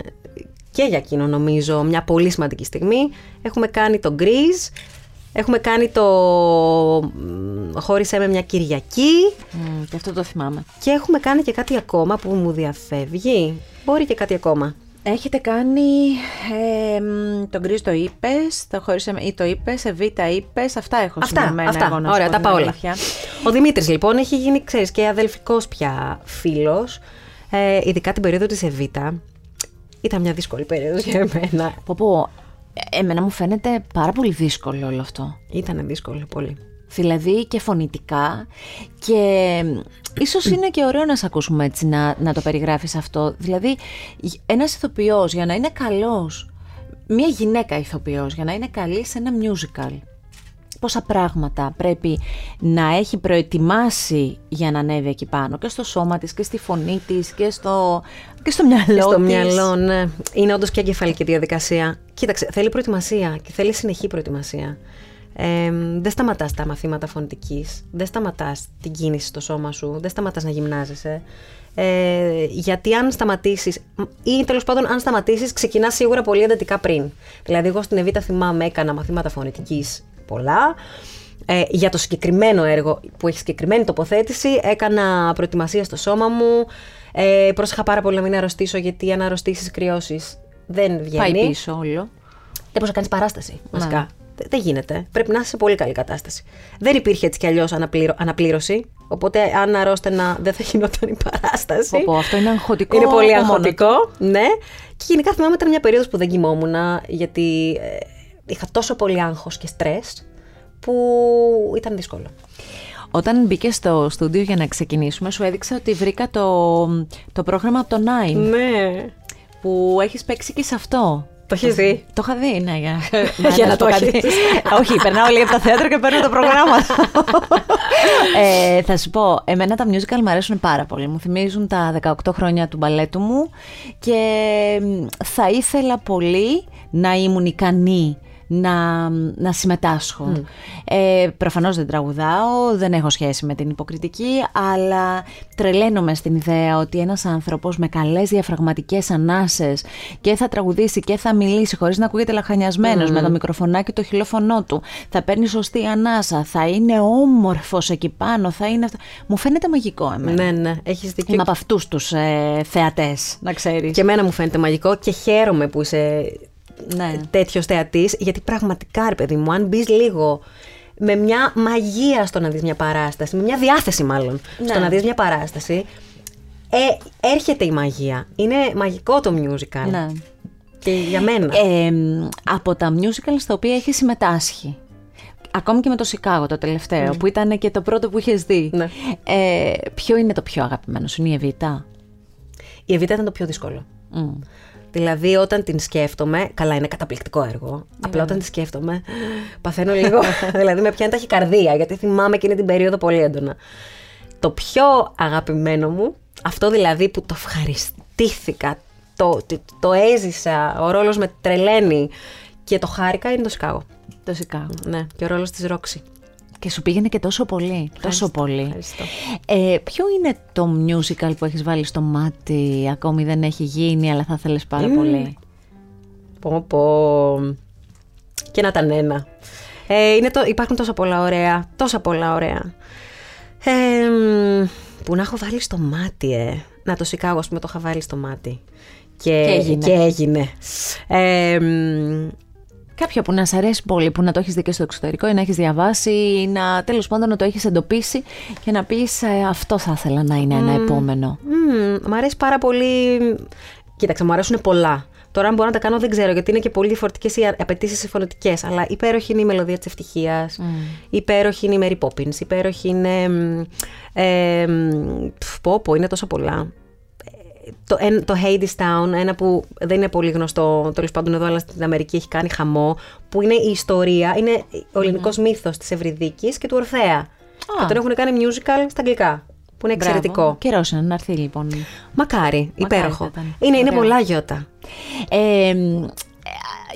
και για εκείνο νομίζω, μια πολύ σημαντική στιγμή. Έχουμε κάνει το Grease, έχουμε κάνει το μ, Χώρισέ με μια Κυριακή Μμ, και αυτό το θυμάμαι. και έχουμε κάνει και κάτι ακόμα που μου διαφεύγει. Μπορεί και κάτι ακόμα. Έχετε κάνει ε, μ, τον Γκρι το είπες, το χωρίς ή το είπες, σε Β είπες. Αυτά έχω Αυτά, σημειωμένα αυτά. εγώ να σου Ωραία, πω τα την πάω όλα. αλήθεια. Ο Δημήτρης λοιπόν έχει γίνει, ξέρεις, και αδελφικός πια φίλος. Ε, ειδικά την περίοδο της Εβίτα. Ήταν μια δύσκολη περίοδος για εμένα. Πω πω, ε, εμένα μου φαίνεται πάρα πολύ δύσκολο όλο αυτό. Ήταν δύσκολο πολύ. Δηλαδή και φωνητικά και ίσως είναι και ωραίο να σε ακούσουμε έτσι να, να το περιγράφεις αυτό. Δηλαδή ένας ηθοποιός για να είναι καλός, μια γυναίκα ηθοποιός για να είναι καλή σε ένα musical, πόσα πράγματα πρέπει να έχει προετοιμάσει για να ανέβει εκεί πάνω και στο σώμα της και στη φωνή της και στο, και στο μυαλό Και στο της. μυαλό, ναι. Είναι όντως και εγκεφαλική διαδικασία. Κοίταξε, θέλει προετοιμασία και θέλει συνεχή προετοιμασία. Ε, δεν σταματάς τα μαθήματα φωνητικής, δεν σταματάς την κίνηση στο σώμα σου, δεν σταματάς να γυμνάζεσαι. Ε, γιατί αν σταματήσεις, ή τέλος πάντων αν σταματήσεις ξεκινάς σίγουρα πολύ εντατικά πριν. Δηλαδή εγώ στην Εβίτα θυμάμαι έκανα μαθήματα φωνητικής πολλά. Ε, για το συγκεκριμένο έργο που έχει συγκεκριμένη τοποθέτηση έκανα προετοιμασία στο σώμα μου. Ε, πρόσεχα πάρα πολύ να μην αρρωστήσω γιατί αν αρρωστήσεις κρυώσεις δεν βγαίνει. Πάει πίσω όλο. Δεν μπορείς να κάνεις παράσταση, βασικά. Δεν, δεν γίνεται. Πρέπει να είσαι σε πολύ καλή κατάσταση. Δεν υπήρχε έτσι κι αλλιώς αναπλήρωση. Οπότε, αν αρρώστενα, δεν θα γινόταν η παράσταση. Πω, πω, αυτό είναι αγχωτικό Είναι πολύ από μόνο αγχωτικό. Ναι. Και γενικά θυμάμαι ήταν μια περίοδος που δεν κοιμόμουν, γιατί ε, είχα τόσο πολύ άγχος και στρες που ήταν δύσκολο. Όταν μπήκες στο στούντιο για να ξεκινήσουμε, σου έδειξα ότι βρήκα το, το πρόγραμμα από το Nine, Ναι. που έχεις παίξει και σε αυτό. Το έχεις δει. Το είχα δει, ναι, για, [LAUGHS] Για να σου το πω κάτι. έχεις. Όχι, περνάω λίγο από τα θέατρα και παίρνω το πρόγραμμα. [LAUGHS] ε, θα σου πω, εμένα τα musical μου αρέσουν πάρα πολύ. Μου θυμίζουν τα 18 χρόνια του μπαλέτου μου και μ, θα ήθελα πολύ να ήμουν ικανή να, να συμμετάσχω. Ε, προφανώς δεν τραγουδάω, δεν έχω σχέση με την υποκριτική, αλλά τρελαίνομαι στην ιδέα ότι ένας άνθρωπος με καλές διαφραγματικές ανάσες και θα τραγουδήσει και θα μιλήσει χωρίς να ακούγεται λαχανιασμένος με το μικροφωνάκι το χιλόφωνο του, θα παίρνει σωστή ανάσα, θα είναι όμορφος εκεί πάνω, θα είναι αυτό. Μου φαίνεται μαγικό εμένα. Ναι, ναι, έχεις δίκιο. Είμαι από αυτούς τους ε, θεατές, να ξέρεις. Και εμένα μου φαίνεται μαγικό και χαίρομαι που είσαι Ναι. τέτοιος θεατής, γιατί πραγματικά, ρε παιδί μου, αν μπεις λίγο με μια μαγεία στο να δεις μια παράσταση, με μια διάθεση μάλλον Ναι. στο να δεις μια παράσταση, ε, έρχεται η μαγεία. Είναι μαγικό το musical. Ναι. Και για μένα. Ε, από τα musical στα οποία έχει συμμετάσχει. Ακόμη και με το Σικάγο το τελευταίο, που ήταν και το πρώτο που είχες δει. Ναι. Ε, ποιο είναι το πιο αγαπημένο σου, είναι η Εβίτα. Η Εβίτα ήταν το πιο δύσκολο. Δηλαδή, όταν την σκέφτομαι. Καλά, είναι καταπληκτικό έργο. Απλά όταν τη σκέφτομαι, παθαίνω λίγο. [LAUGHS] δηλαδή, με πιάνει ταχυκαρδία, γιατί θυμάμαι εκείνη την περίοδο πολύ έντονα. Το πιο αγαπημένο μου, αυτό δηλαδή που το ευχαριστήθηκα, το, το, το έζησα, ο ρόλος με τρελαίνει και το χάρηκα είναι το Σικάγο. Το Σικάγο. Ναι, και ο ρόλος της Ρόξη. Και σου πήγαινε και τόσο πολύ. τόσο πολύ. ευχαριστώ. Ε, ποιο είναι το musical που έχεις βάλει στο μάτι, ακόμη δεν έχει γίνει, αλλά θα θέλεις πάρα πολύ; Πω πω. Και να ήταν ένα. Ε, είναι το, υπάρχουν τόσα πολλά ωραία. Τόσα πολλά ωραία. Ε, μ, που να έχω βάλει στο μάτι, ε. Να το Σικάγο, ας πούμε, το είχα βάλει στο μάτι. Και, Και έγινε. Και έγινε. Ε, μ, Κάποιο που να σ' αρέσει πολύ, που να το έχεις δει και στο εξωτερικό ή να έχεις διαβάσει ή να τέλος πάντων να το έχεις εντοπίσει και να πεις «Ε, αυτό θα ήθελα να είναι ένα επόμενο. μ, μ' αρέσει πάρα πολύ. Κοίταξε, μου αρέσουν πολλά. Τώρα, αν μπορώ να τα κάνω, δεν ξέρω, γιατί είναι και πολύ διαφορετικές οι απαιτήσεις συμφωνητικέ. Αλλά υπέροχη είναι η μελωδία της ευτυχίας. Υπέροχη είναι η Mary Poppins. Υπέροχη είναι. μ, Ε, μ, πφ, πω, πω, είναι τόσο πολλά. Ε, Το, εν- το Hades Town, ένα που δεν είναι πολύ γνωστό τέλος πάντων εδώ, αλλά στην Αμερική έχει κάνει χαμό, που είναι η ιστορία, είναι ο ελληνικός μύθος της Ευρυδίκης και του Ορφέα. Και τον έχουν κάνει musical στα αγγλικά, που είναι εξαιρετικό. Καιρός είναι να έρθει λοιπόν. Μακάρι, υπέροχο. θα ήταν. Είναι, είναι Ωραία. πολλά γιώτα. Ε, μ,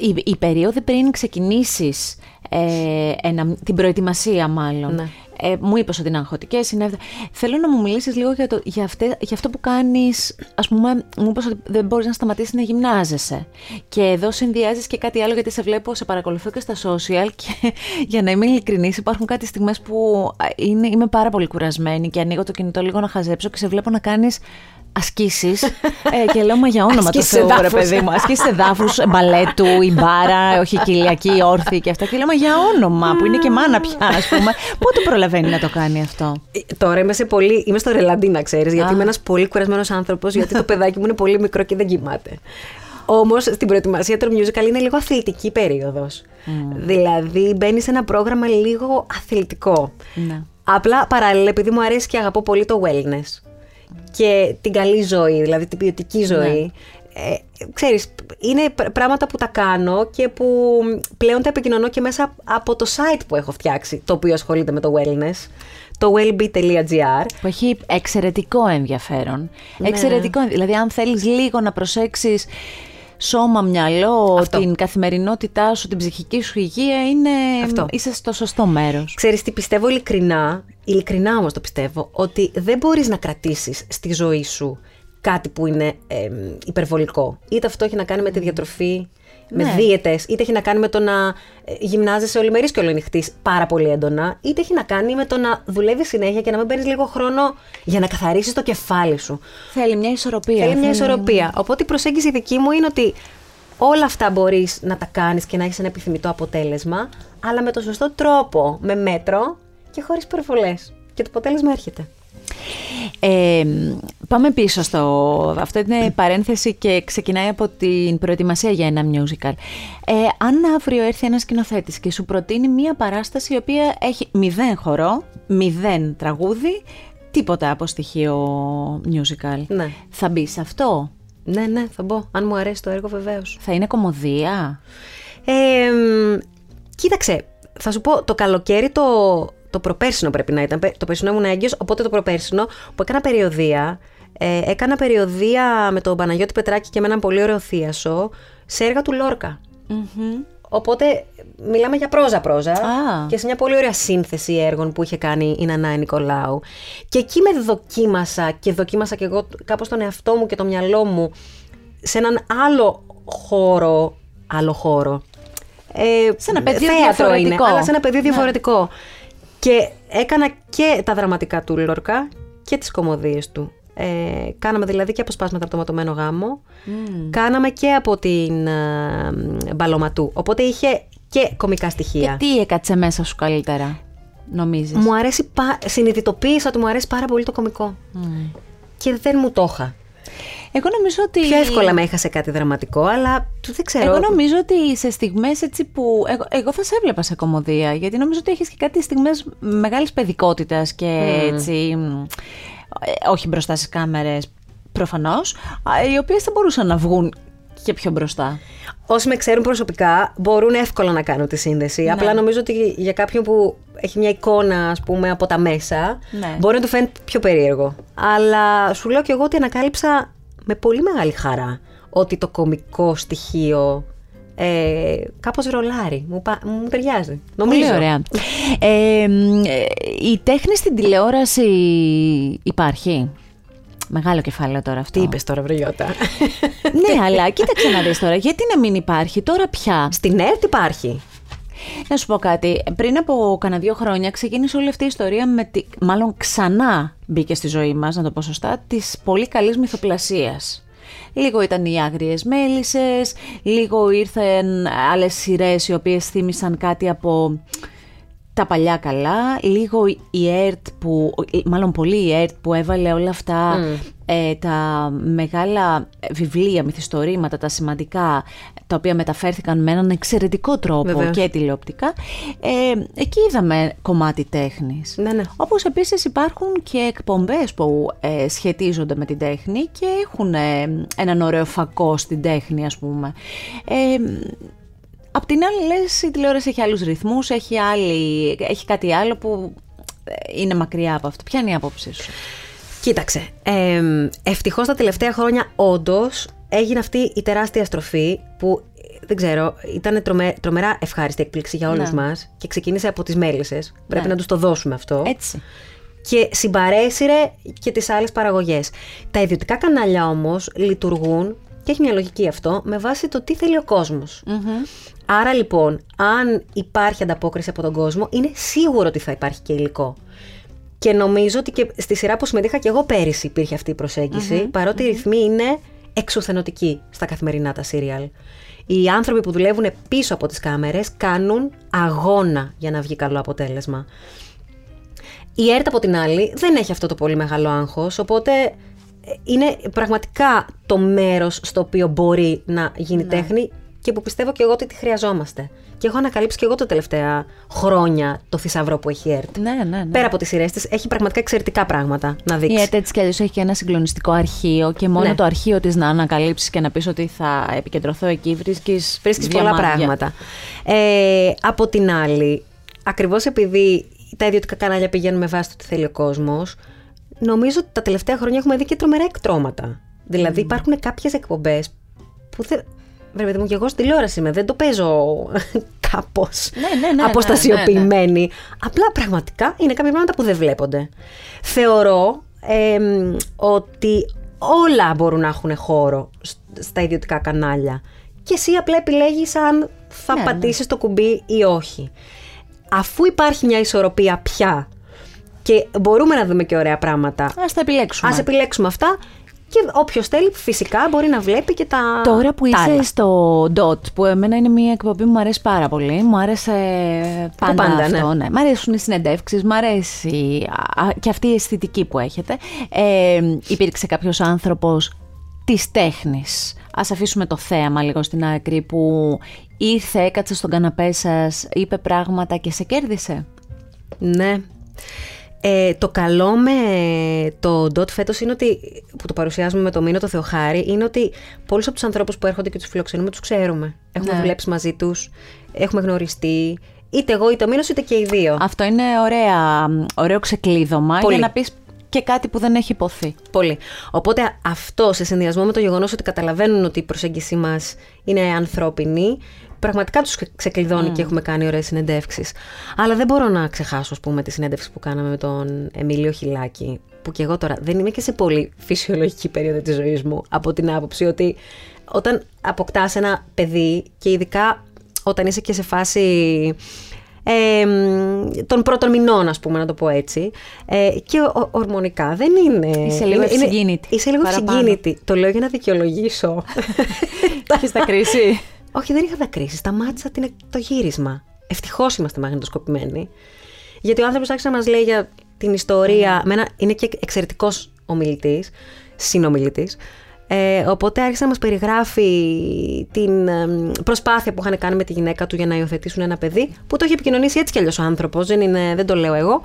η, η περίοδο πριν ξεκινήσεις ε, ένα, την προετοιμασία μάλλον. Ναι. Ε, μου είπες ότι είναι αγχωτικές, είναι... Θέλω να μου μιλήσεις λίγο για, το, για, αυτέ, για αυτό που κάνεις, ας πούμε, μου είπες ότι δεν μπορείς να σταματήσεις να γυμνάζεσαι. Και εδώ συνδυάζεις και κάτι άλλο, γιατί σε βλέπω, σε παρακολουθώ και στα social και [LAUGHS] για να είμαι ειλικρινής, υπάρχουν κάτι στιγμές που α, είναι, είμαι πάρα πολύ κουρασμένη και ανοίγω το κινητό λίγο να χαζέψω και σε βλέπω να κάνεις ασκήσεις ε, και λέω μα για όνομα του Ασκήσεις Θεού ρε εδάφους. παιδί μου ασκήσεις εδάφους, μπαλέτου, η μπάρα, όχι κοιλιακή, όρθιοι και αυτά και λέω μα για όνομα που είναι και μάνα πια ας πούμε πότε προλαβαίνει να το κάνει αυτό; Ε, Τώρα είμαι, σε πολύ, είμαι στο ρελαντί, να ξέρεις, γιατί Α. είμαι ένας πολύ κουρασμένος άνθρωπος, γιατί το παιδάκι μου είναι πολύ μικρό και δεν κοιμάται. Όμως στην προετοιμασία του musical είναι λίγο αθλητική περίοδος. Δηλαδή μπαίνει σε ένα πρόγραμμα λίγο αθλητικό. ναι. Απλά παράλληλα, επειδή μου αρέσει και αγαπώ πολύ το wellness και την καλή ζωή, δηλαδή την ποιοτική ζωή. Ε, ξέρεις, είναι πr- πράγματα που τα κάνω και που πλέον τα επικοινωνώ και μέσα από το site που έχω φτιάξει, το οποίο ασχολείται με το wellness, το wellbe.gr. που έχει εξαιρετικό ενδιαφέρον εξαιρετικό, δηλαδή αν θέλεις λίγο να προσέξεις σώμα, μυαλό, Αυτό. την καθημερινότητά σου, την ψυχική σου υγεία είναι, Αυτό. είσαι στο σωστό μέρος Ξέρεις τι πιστεύω ειλικρινά, ειλικρινά όμως το πιστεύω, ότι δεν μπορείς να κρατήσεις στη ζωή σου κάτι που είναι εμ, υπερβολικό. Είτε αυτό έχει να κάνει με τη διατροφή, με Ναι. δίαιτες, είτε έχει να κάνει με το να ε, γυμνάζεσαι ολημερής και ολονυχτής πάρα πολύ έντονα, είτε έχει να κάνει με το να δουλεύεις συνέχεια και να μην παίρνεις λίγο χρόνο για να καθαρίσεις το κεφάλι σου. θέλει μια ισορροπία Θέλει μια ισορροπία. Οπότε η προσέγγιση δική μου είναι ότι όλα αυτά μπορείς να τα κάνεις και να έχεις ένα επιθυμητό αποτέλεσμα, αλλά με το σωστό τρόπο, με μέτρο και χωρίς υπερβολές. Και το αποτέλεσμα έρχεται. Ε, πάμε πίσω στο... Αυτό είναι [CLEARS THROAT] παρένθεση και ξεκινάει από την προετοιμασία για ένα musical. Ε, αν αύριο έρθει ένας σκηνοθέτης και σου προτείνει μία παράσταση η οποία έχει μηδέν χορό, μηδέν τραγούδι, τίποτα από στοιχείο musical. Ναι. Θα μπει σε αυτό; Ναι, ναι, θα μπω. Αν μου αρέσει το έργο, βεβαίως. Θα είναι κομμωδία; Ε, μ, κοίταξε, θα σου πω, το καλοκαίρι το, το προπέρσινο πρέπει να ήταν. Πε- Το περσινό ήμουν έγκυος, οπότε το προπέρσινο που έκανα περιοδία. Ε, έκανα περιοδία με τον Παναγιώτη Πετράκη και με έναν πολύ ωραίο θίασο σε έργα του Λόρκα. Οπότε μιλάμε για πρόζα-πρόζα Α. και σε μια πολύ ωραία σύνθεση έργων που είχε κάνει η Νανάη Νικολάου. Και εκεί με δοκίμασα και δοκίμασα και εγώ κάπως τον εαυτό μου και το μυαλό μου σε έναν άλλο χώρο, άλλο χώρο. Ε, Σε ένα πεδίο θέατρο διαφορετικό. είναι, αλλά σε ένα πεδίο Ναι. Διαφορετικό. Και έκανα και τα δραματικά του Λόρκα και τις κομμωδίες του. Ε, κάναμε δηλαδή και αποσπάσματα από το ματωμένο γάμο. Κάναμε και από την ε, Μπαλωματού. Οπότε είχε και κομικά στοιχεία. Και τι έκατσε μέσα σου καλύτερα, νομίζεις; Μου αρέσει, πα... συνειδητοποίησα ότι μου αρέσει πάρα πολύ το κομικό. και δεν μου το είχα. Εγώ νομίζω ότι. Πιο εύκολα με έχασε κάτι δραματικό, αλλά δεν ξέρω. Εγώ νομίζω ότι σε στιγμές έτσι που. Εγώ, εγώ θα σε έβλεπα σε κομμωδία, γιατί νομίζω ότι έχεις και κάτι στιγμές μεγάλης παιδικότητας και έτσι. ε, Όχι μπροστά στις κάμερες, προφανώς, οι οποίες θα μπορούσαν να βγουν και πιο μπροστά. Όσοι με ξέρουν προσωπικά μπορούν εύκολα να κάνουν τη σύνδεση. Ναι. Απλά νομίζω ότι για κάποιον που έχει μια εικόνα, ας πούμε, από τα μέσα, Ναι. μπορεί να του φαίνεται πιο περίεργο. Αλλά σου λέω και εγώ ότι ανακάλυψα με πολύ μεγάλη χαρά ότι το κομικό στοιχείο ε, κάπως ρολάρει. Μου, πα- μου ταιριάζει. Νομίζω. Πολύ ωραία. Ε, μ, ε, η τέχνη στην τηλεόραση υπάρχει; Μεγάλο κεφάλαιο τώρα αυτό. Τι είπες τώρα, Βρεγιώτα; Ναι, αλλά κοίταξε να δεις τώρα. Γιατί να μην υπάρχει; Τώρα πια. Στην ΕΡΤ υπάρχει. Να σου πω κάτι. Πριν από κανένα δύο χρόνια ξεκίνησε όλη αυτή η ιστορία με τη... Μάλλον ξανά μπήκε στη ζωή μας, να το πω σωστά, της πολύ καλής μυθοπλασίας. Λίγο ήταν οι άγριες μέλισσες, λίγο ήρθαν άλλες σειρές οι οποίες θύμισαν κάτι από τα παλιά καλά, λίγο η ΕΡΤ που, μάλλον πολύ η ΕΡΤ που έβαλε όλα αυτά ε, τα μεγάλα βιβλία, μυθιστορήματα, τα σημαντικά, τα οποία μεταφέρθηκαν με έναν εξαιρετικό τρόπο Βεβαίως. και τηλεοπτικά, ε, εκεί είδαμε κομμάτι τέχνης. Ναι, ναι. Όπως επίσης υπάρχουν και εκπομπές που ε, σχετίζονται με την τέχνη και έχουν ε, έναν ωραίο φακό στην τέχνη ας πούμε. Ε, Απ' την άλλη λες η τηλεόραση έχει άλλους ρυθμούς, έχει, άλλη, έχει κάτι άλλο που ε, είναι μακριά από αυτό. Ποια είναι η άποψή σου; Κοίταξε. Ε, Ευτυχώς τα τελευταία χρόνια όντως έγινε αυτή η τεράστια στροφή που ε, δεν ξέρω, ήταν τρομε, τρομερά ευχάριστη έκπληξη για όλους Ναι. μας και ξεκίνησε από τις μέλισσες. Πρέπει Ναι. να τους το δώσουμε αυτό. Έτσι. Και συμπαρέσυρε και τις άλλες παραγωγές. Τα ιδιωτικά κανάλια όμως λειτουργούν και έχει μια λογική αυτό με βάση το τι θέλει ο κοσμος Άρα λοιπόν, αν υπάρχει ανταπόκριση από τον κόσμο, είναι σίγουρο ότι θα υπάρχει και υλικό. Και νομίζω ότι και στη σειρά που συμμετείχα και εγώ πέρυσι υπήρχε αυτή η προσεγγιση παρότι οι ρυθμοί είναι εξουθενωτικοί στα καθημερινά τα σύριαλ. Οι άνθρωποι που δουλεύουν πίσω από τις κάμερες κάνουν αγώνα για να βγει καλό αποτέλεσμα. Η ΕΡΤ από την άλλη δεν έχει αυτό το πολύ μεγάλο άγχος, οπότε ε, είναι πραγματικά το μέρος στο οποίο μπορεί να γίνει τέχνη και που πιστεύω και εγώ ότι τη χρειαζόμαστε. Και έχω ανακαλύψει και εγώ τα τελευταία χρόνια το θησαυρό που έχει η ΕΡΤ. Ναι, ναι, ναι. Πέρα από τις σειρές της, έχει πραγματικά εξαιρετικά πράγματα να Η δείξει. ΕΤ έτσι κι αλλιώς έχει και ένα συγκλονιστικό αρχείο και μόνο Ναι. το αρχείο της να ανακαλύψεις και να πεις ότι θα επικεντρωθώ εκεί βρίσκεις, Βρίσκεις πολλά διαμάντια. πράγματα. Ε, από την άλλη, ακριβώς επειδή τα ιδιωτικά κανάλια πηγαίνουν με βάση το τι θέλει ο κόσμος, νομίζω ότι τα τελευταία χρόνια έχουμε δει και τρομερά εκτρώματα. Δηλαδή υπάρχουν κάποιες εκπομπές που δεν... Βρε παιδί μου, και εγώ στην τηλεόραση είμαι, δεν το παίζω [LAUGHS] κάπως Ναι, ναι, ναι, ναι, αποστασιοποιημένη. Απλά πραγματικά είναι κάποια πράγματα που δεν βλέπονται. Θεωρώ εμ, ότι όλα μπορούν να έχουν χώρο σ- στα ιδιωτικά κανάλια. Και εσύ απλά επιλέγεις αν θα Ναι, ναι. πατήσεις το κουμπί ή όχι. Αφού υπάρχει μια ισορροπία πια και μπορούμε να δούμε και ωραία πράγματα, Ας τα επιλέξουμε. ας επιλέξουμε αυτά και όποιος θέλει φυσικά μπορεί να βλέπει και τα Τώρα που τα είσαι άλλα. στο DOT, που εμένα είναι μια εκπομπή που μου αρέσει πάρα πολύ, μου άρεσε πάντα, πάντα, αυτό, ναι. Μ' αρέσουν οι συνεντεύξεις, μ' αρέσει α, και αυτή η αισθητική που έχετε. Ε, υπήρξε κάποιος άνθρωπος της τέχνης; Ας αφήσουμε το θέαμα λίγο στην άκρη που ήρθε, έκατσε στον καναπέ σας, είπε πράγματα και σε κέρδισε; Ναι. Ε, το καλό με το DOT φέτος είναι ότι, που το παρουσιάζουμε με το Μήνο το Θεοχάρη, είναι ότι πολλούς από τους ανθρώπους που έρχονται και τους φιλοξενούμε τους ξέρουμε. Έχουμε Ναι. δουλέψει μαζί τους, έχουμε γνωριστεί, είτε εγώ είτε ο Μήνος είτε και οι δύο. Αυτό είναι ωραία, ωραίο ξεκλείδωμα Πολύ. για να πεις και κάτι που δεν έχει υποθεί. Πολύ. Οπότε αυτό σε συνδυασμό με το γεγονός ότι καταλαβαίνουν ότι η προσέγγιση μας είναι ανθρώπινη, πραγματικά τους ξεκλειδώνει και έχουμε κάνει ωραίες συνεντεύξεις. Αλλά δεν μπορώ να ξεχάσω, ας πούμε, τη συνέντευξη που κάναμε με τον Εμίλιο Χιλάκη, που και εγώ τώρα δεν είμαι και σε πολύ φυσιολογική περίοδο της ζωής μου, από την άποψη ότι όταν αποκτάς ένα παιδί και ειδικά όταν είσαι και σε φάση ε, μ, των πρώτων μηνών, ας πούμε, να το πω έτσι. Ε, και ο, ο- ορμονικά δεν είναι. Είσαι λίγο είναι- είναι- ευσυγκίνητη. Είσαι λίγο Παραπάνω. ευσυγκίνητη. Το λέω για να δικαιολογήσω. [LAUGHS] Έχεις τα κρίση. Όχι, δεν είχα δακρύσει. Σταμάτησα την, το γύρισμα. Ευτυχώς είμαστε μαγνητοσκοπημένοι. Γιατί ο άνθρωπος άρχισε να μας λέει για την ιστορία. Μένα είναι και εξαιρετικός ομιλητής, συνομιλητής. Ε, οπότε άρχισε να μας περιγράφει την ε, προσπάθεια που είχαν κάνει με τη γυναίκα του για να υιοθετήσουν ένα παιδί, που το έχει επικοινωνήσει έτσι κι αλλιώς ο άνθρωπος, δεν, είναι, δεν το λέω εγώ.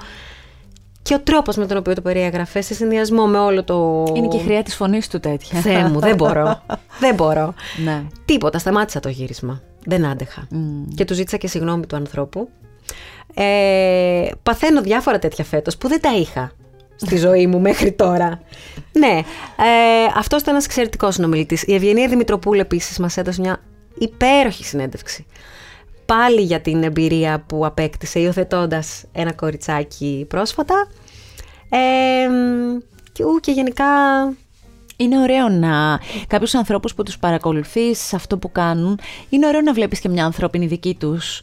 Και ο τρόπος με τον οποίο το περιέγραφες, σε συνδυασμό με όλο το. Είναι και η χρειά της φωνής του τέτοια. Θεέ μου, δεν μπορώ. [LAUGHS] δεν μπορώ. Ναι. Τίποτα, σταμάτησα το γύρισμα. Δεν άντεχα. Και του ζήτησα και συγγνώμη του ανθρώπου. Ε, παθαίνω διάφορα τέτοια φέτος που δεν τα είχα στη [LAUGHS] ζωή μου μέχρι τώρα. ναι, ε, αυτός ήταν ένας εξαιρετικός συνομιλητής. Η Ευγενία Δημητροπούλου επίσης μας έδωσε μια υπέροχη συνέντευξη. Πάλι για την εμπειρία που απέκτησε υιοθετώντας ένα κοριτσάκι πρόσφατα. Ε, και, ου, και γενικά είναι ωραίο να κάποιους ανθρώπους που τους παρακολουθείς σε αυτό που κάνουν, είναι ωραίο να βλέπεις και μια ανθρώπινη δική τους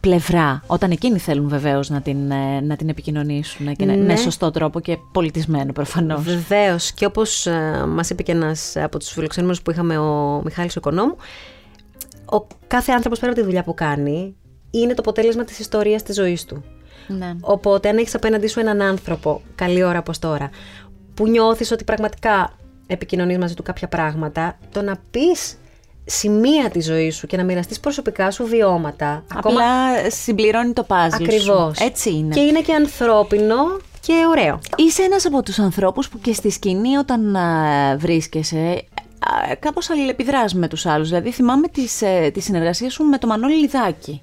πλευρά, όταν εκείνοι θέλουν βεβαίως να, την, ε, να την επικοινωνήσουν και ναι. με σωστό τρόπο και πολιτισμένο προφανώς. Βεβαίως. Και όπως ε, μας είπε και ένας από τους φιλοξενούμενους που είχαμε, ο Μιχάλης Οικονόμου, ο κάθε άνθρωπος πέρα από τη δουλειά που κάνει είναι το αποτέλεσμα της ιστορίας της ζωής του. Ναι. Οπότε, αν έχεις απέναντί σου έναν άνθρωπο, καλή ώρα όπως τώρα, που νιώθεις ότι πραγματικά επικοινωνείς μαζί του κάποια πράγματα, το να πεις σημεία της ζωής σου και να μοιραστείς προσωπικά σου βιώματα. Απλά ακόμα... συμπληρώνει το πάζλ Ακριβώς. Έτσι είναι. Και είναι και ανθρώπινο και ωραίο. Είσαι ένας από τους ανθρώπους που και στη σκηνή όταν α, βρίσκεσαι κάπως αλληλεπιδράς με τους άλλους. Δηλαδή θυμάμαι τις, ε, τη συνεργασία σου με το Μανώλη Λιδάκη.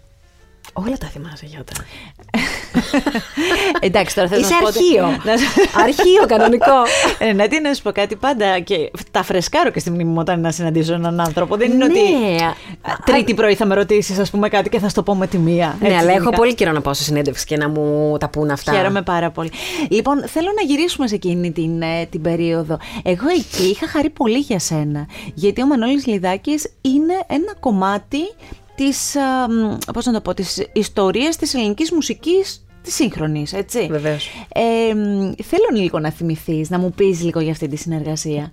Όλα τα θυμάσαι, Γιώτα. [LAUGHS] [LAUGHS] Εντάξει, τώρα θέλω Είσαι [LAUGHS] να σου αρχείο. αρχείο, κανονικό. [LAUGHS] ε, ναι, τι να σου πω κάτι πάντα. Και τα φρεσκάρω και στη μνήμη μου όταν να συναντήσω έναν άνθρωπο. Δεν είναι ναι. ότι τρίτη πρωί θα με ρωτήσεις, ας πούμε, κάτι και θα στο πω με τη μία. Ναι, αλλά έχω πολύ καιρό να πάω σε συνέντευξη και να μου τα πούν αυτά. Χαίρομαι πάρα πολύ. Λοιπόν, θέλω να γυρίσουμε σε εκείνη την, ε, την περίοδο. Εγώ εκεί είχα χαρεί πολύ για σένα. Γιατί ο Μανώλης Λιδάκης είναι ένα κομμάτι της, πώς να το πω, της ιστορίας της ελληνικής μουσικής της σύγχρονης, έτσι. Βεβαίως. Ε, θέλω λίγο να θυμηθείς, να μου πεις λίγο για αυτή τη συνεργασία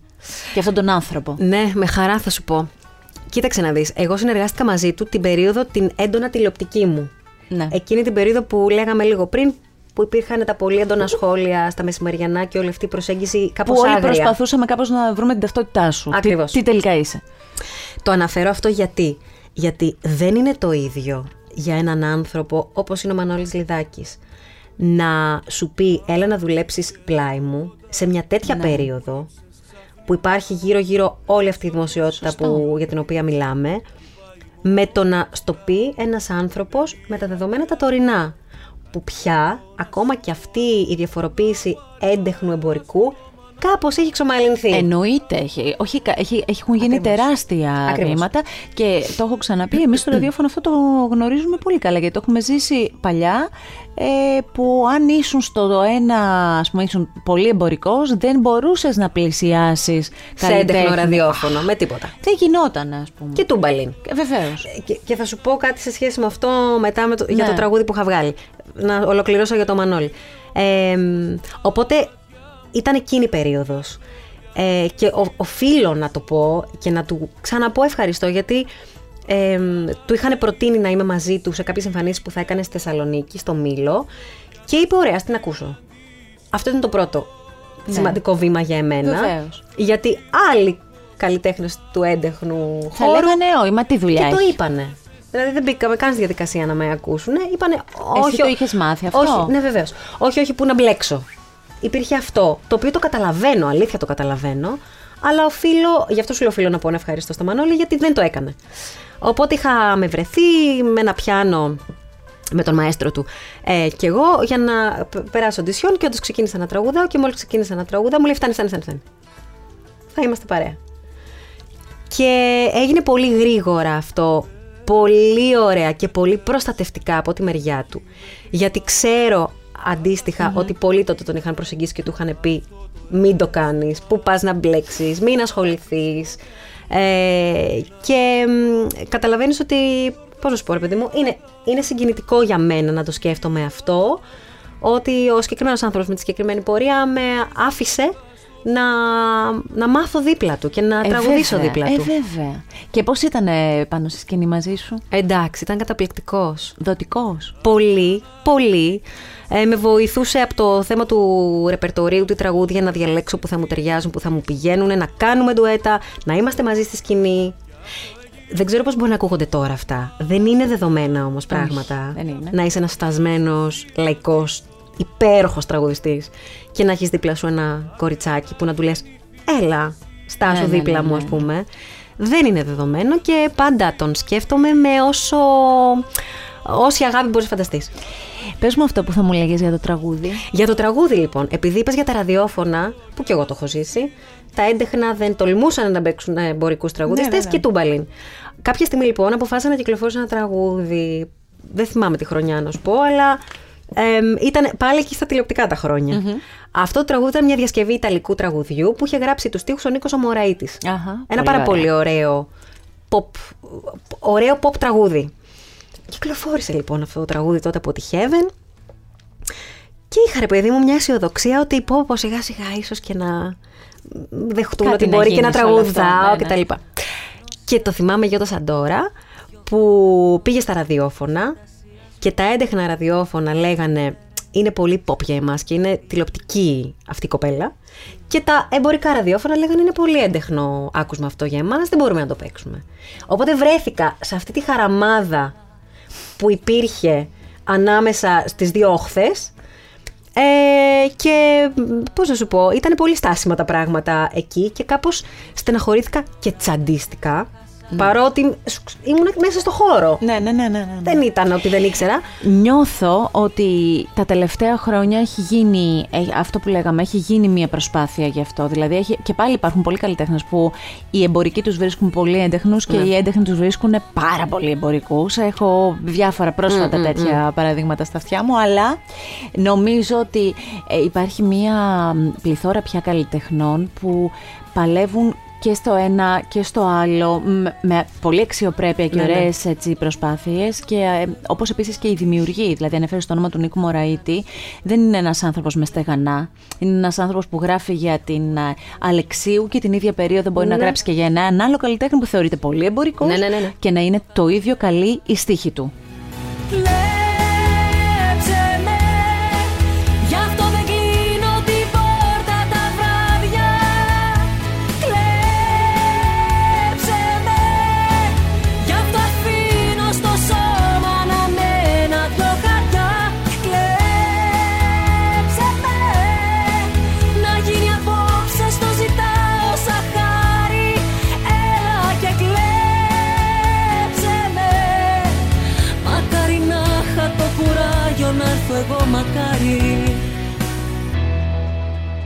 και αυτόν τον άνθρωπο. Ναι, με χαρά θα σου πω. Κοίταξε να δεις. Εγώ συνεργάστηκα μαζί του την περίοδο την έντονα τηλεοπτική μου. Ναι. Εκείνη την περίοδο που λέγαμε λίγο πριν, που υπήρχαν τα πολύ έντονα σχόλια στα μεσημεριανά και όλη αυτή η προσέγγιση κάπως Που όλοι άγρια. προσπαθούσαμε κάπως να βρούμε την ταυτότητά σου. Ακριβώς. Τι, τι τελικά είσαι; Το αναφέρω αυτό γιατί. Γιατί δεν είναι το ίδιο για έναν άνθρωπο όπως είναι ο Μανώλης Λιδάκης να σου πει έλα να δουλέψεις πλάι μου σε μια τέτοια Ναι. περίοδο που υπάρχει γύρω-γύρω όλη αυτή η δημοσιότητα που, για την οποία μιλάμε με το να στο πει ένας άνθρωπος με τα δεδομένα τα τωρινά που πια ακόμα και αυτή η διαφοροποίηση έντεχνου εμπορικού κάπως έχει εξομαλυνθεί. Εννοείται. Έχει, όχι, κα- έχει, έχουν γίνει Ακριβώς. τεράστια Ακριβώς. βήματα και το έχω ξαναπεί. Εμείς στο ραδιόφωνο αυτό το γνωρίζουμε πολύ καλά γιατί το έχουμε ζήσει παλιά. Ε, που αν ήσουν στο ένα, ας πούμε, ήσουν πολύ εμπορικός, δεν μπορούσες να πλησιάσεις σε έντεχνο ραδιόφωνο, με τίποτα. Δεν γινόταν, ας πούμε. Και τούμπαλιν. Βεβαίως. Και, και θα σου πω κάτι σε σχέση με αυτό μετά με το, για Ναι. το τραγούδι που είχα βγάλει. Να ολοκληρώσω για το Μανώλη. Ε, οπότε ήταν εκείνη η περίοδος. Ε, και ο, οφείλω να το πω και να του ξαναπώ ευχαριστώ γιατί ε, του είχαν προτείνει να είμαι μαζί του σε κάποιες εμφανίσεις που θα έκανε στη Θεσσαλονίκη, στο Μήλο και είπε ωραία, ας την ακούσω. Αυτό ήταν το πρώτο Ναι. σημαντικό βήμα για εμένα. Βεβαίως. Γιατί άλλοι καλλιτέχνες του έντεχνου Θα χώρου λέγανε, όχι, μα τι δουλειά και το έχεις. είπανε. Δηλαδή δεν μπήκαμε καν στη διαδικασία να με ακούσουν. Είπανε, όχι. το είχες μάθει αυτό; Όχι, ναι, βεβαίως. Όχι, όχι, που να μπλέξω. Υπήρχε αυτό. Το οποίο το καταλαβαίνω, αλήθεια το καταλαβαίνω. Αλλά οφείλω, γι' αυτό σου λέω οφείλω να πω ένα ευχαριστώ στο Μανώλη, γιατί δεν το έκανε. Οπότε είχα με βρεθεί με ένα πιάνο με τον μαέστρο του ε, και εγώ για να π- περάσω οντισιόν και όντως ξεκίνησα να τραγουδάω και μόλις ξεκίνησα να τραγουδάω μου λέει φτάνει, φτάνει, φτάνει. φτάνει. Θα είμαστε παρέα. Και έγινε πολύ γρήγορα αυτό, πολύ ωραία και πολύ προστατευτικά από τη μεριά του. Γιατί ξέρω αντίστοιχα ότι πολλοί τότε τον είχαν προσεγγίσει και του είχαν πει μην το κάνεις, πού πας να μπλέξεις, μην ασχοληθείς. Ε, και μ, καταλαβαίνεις ότι, πώς να σου πω ρε παιδί μου, είναι, είναι συγκινητικό για μένα να το σκέφτομαι αυτό, ότι ο συγκεκριμένος άνθρωπος με τη συγκεκριμένη πορεία με άφησε να, να μάθω δίπλα του και να Ε, τραγουδήσω βέβαια, δίπλα ε, του. βέβαια. Και πώς ήταν ε, πάνω στη σκηνή μαζί σου, Εντάξει, ήταν καταπληκτικός. δοτικός. Πολύ, πολύ. Ε, με βοηθούσε από το θέμα του ρεπερτορίου, του τραγούδια, να διαλέξω που θα μου ταιριάζουν, που θα μου πηγαίνουν, να κάνουμε ντουέτα, να είμαστε μαζί στη σκηνή. Δεν ξέρω πώς μπορεί να ακούγονται τώρα αυτά. Δεν είναι δεδομένα όμως πράγματα. δεν είναι. Να είσαι ένας φτασμένος, λαϊκός, υπέροχος τραγουδιστής και να έχεις δίπλα σου ένα κοριτσάκι που να του λες «Έλα, στάσου Ναι, ναι, δίπλα ναι, μου» ναι. ας πούμε. Δεν είναι δεδομένο και πάντα τον σκέφτομαι με όσο... Όση αγάπη μπορείς να φανταστείς. Πες μου αυτό που θα μου λέγες για το τραγούδι. Για το τραγούδι λοιπόν, επειδή είπες για τα ραδιόφωνα, που και εγώ το έχω ζήσει, τα έντεχνα δεν τολμούσαν να παίξουν εμπορικούς τραγουδιστές βέβαια. και τούμπαλιν. Κάποια στιγμή λοιπόν αποφάσισα να κυκλοφορήσω ένα τραγούδι. Δεν θυμάμαι τη χρονιά να σου πω, αλλά εμ, ήταν πάλι εκεί στα τηλεοπτικά τα χρονια Αυτό το τραγούδι ήταν μια διασκευή ιταλικού τραγουδιού που είχε γράψει τους στίχους ο Νίκος Αμοραΐτης. Αχα, Ένα πολύ πάρα ωραία. πολύ ωραίο pop, ωραίο pop τραγούδι. Κυκλοφόρησε λοιπόν αυτό το τραγούδι τότε από τη Heaven και είχα ρε παιδί μου μια αισιοδοξία ότι πω πω σιγά σιγά ίσως και να δεχτούν Κάτι ότι να μπορεί και γίνει να σε όλο αυτό, τραγουδάω ναι, και ναι. τα λοιπά. Και το θυμάμαι Γιώτα Σαντόρα που πήγε στα ραδιόφωνα και τα έντεχνα ραδιόφωνα λέγανε είναι πολύ pop για εμάς και είναι τηλεοπτική αυτή η κοπέλα και τα εμπορικά ραδιόφωνα λέγανε είναι πολύ έντεχνο άκουσμα αυτό για εμάς, δεν μπορούμε να το παίξουμε. Οπότε βρέθηκα σε αυτή τη χαραμάδα που υπήρχε ανάμεσα στις δύο όχθες ε, και μ, πώς να σου πω, ήταν πολύ στάσιμα τα πράγματα εκεί και κάπως στεναχωρήθηκα και τσαντίστηκα παρότι σ- ήμουν μέσα στο χώρο. Ναι, ναι, ναι, ναι. ναι. Δεν ήταν ότι δεν ήξερα. Νιώθω ότι τα τελευταία χρόνια έχει γίνει, ε, αυτό που λέγαμε, έχει γίνει μια προσπάθεια γι' αυτό. Δηλαδή έχει, και πάλι υπάρχουν πολλοί καλλιτέχνες που οι εμπορικοί τους βρίσκουν πολύ έντεχνους και οι έντεχνοι τους βρίσκουν πάρα πολύ εμπορικούς. Έχω διάφορα πρόσφατα τέτοια παραδείγματα στα αυτιά μου, αλλά νομίζω ότι ε, υπάρχει μια μ, πληθώρα πια καλλιτεχνών που παλεύουν και στο ένα και στο άλλο μ, με πολύ αξιοπρέπεια και Ναι, ναι. ωραίες έτσι, προσπάθειες και ε, όπως επίσης και οι δημιουργοί, δηλαδή ανέφερες το όνομα του Νίκου Μωραήτη, δεν είναι ένας άνθρωπος με στεγανά, είναι ένας άνθρωπος που γράφει για την ε, Αλεξίου και την ίδια περίοδο μπορεί να Ναι. γράψει και για έναν άλλο καλλιτέχνη που θεωρείται πολύ εμπορικός Ναι, ναι, ναι, ναι. και να είναι το ίδιο καλή η στίχη του.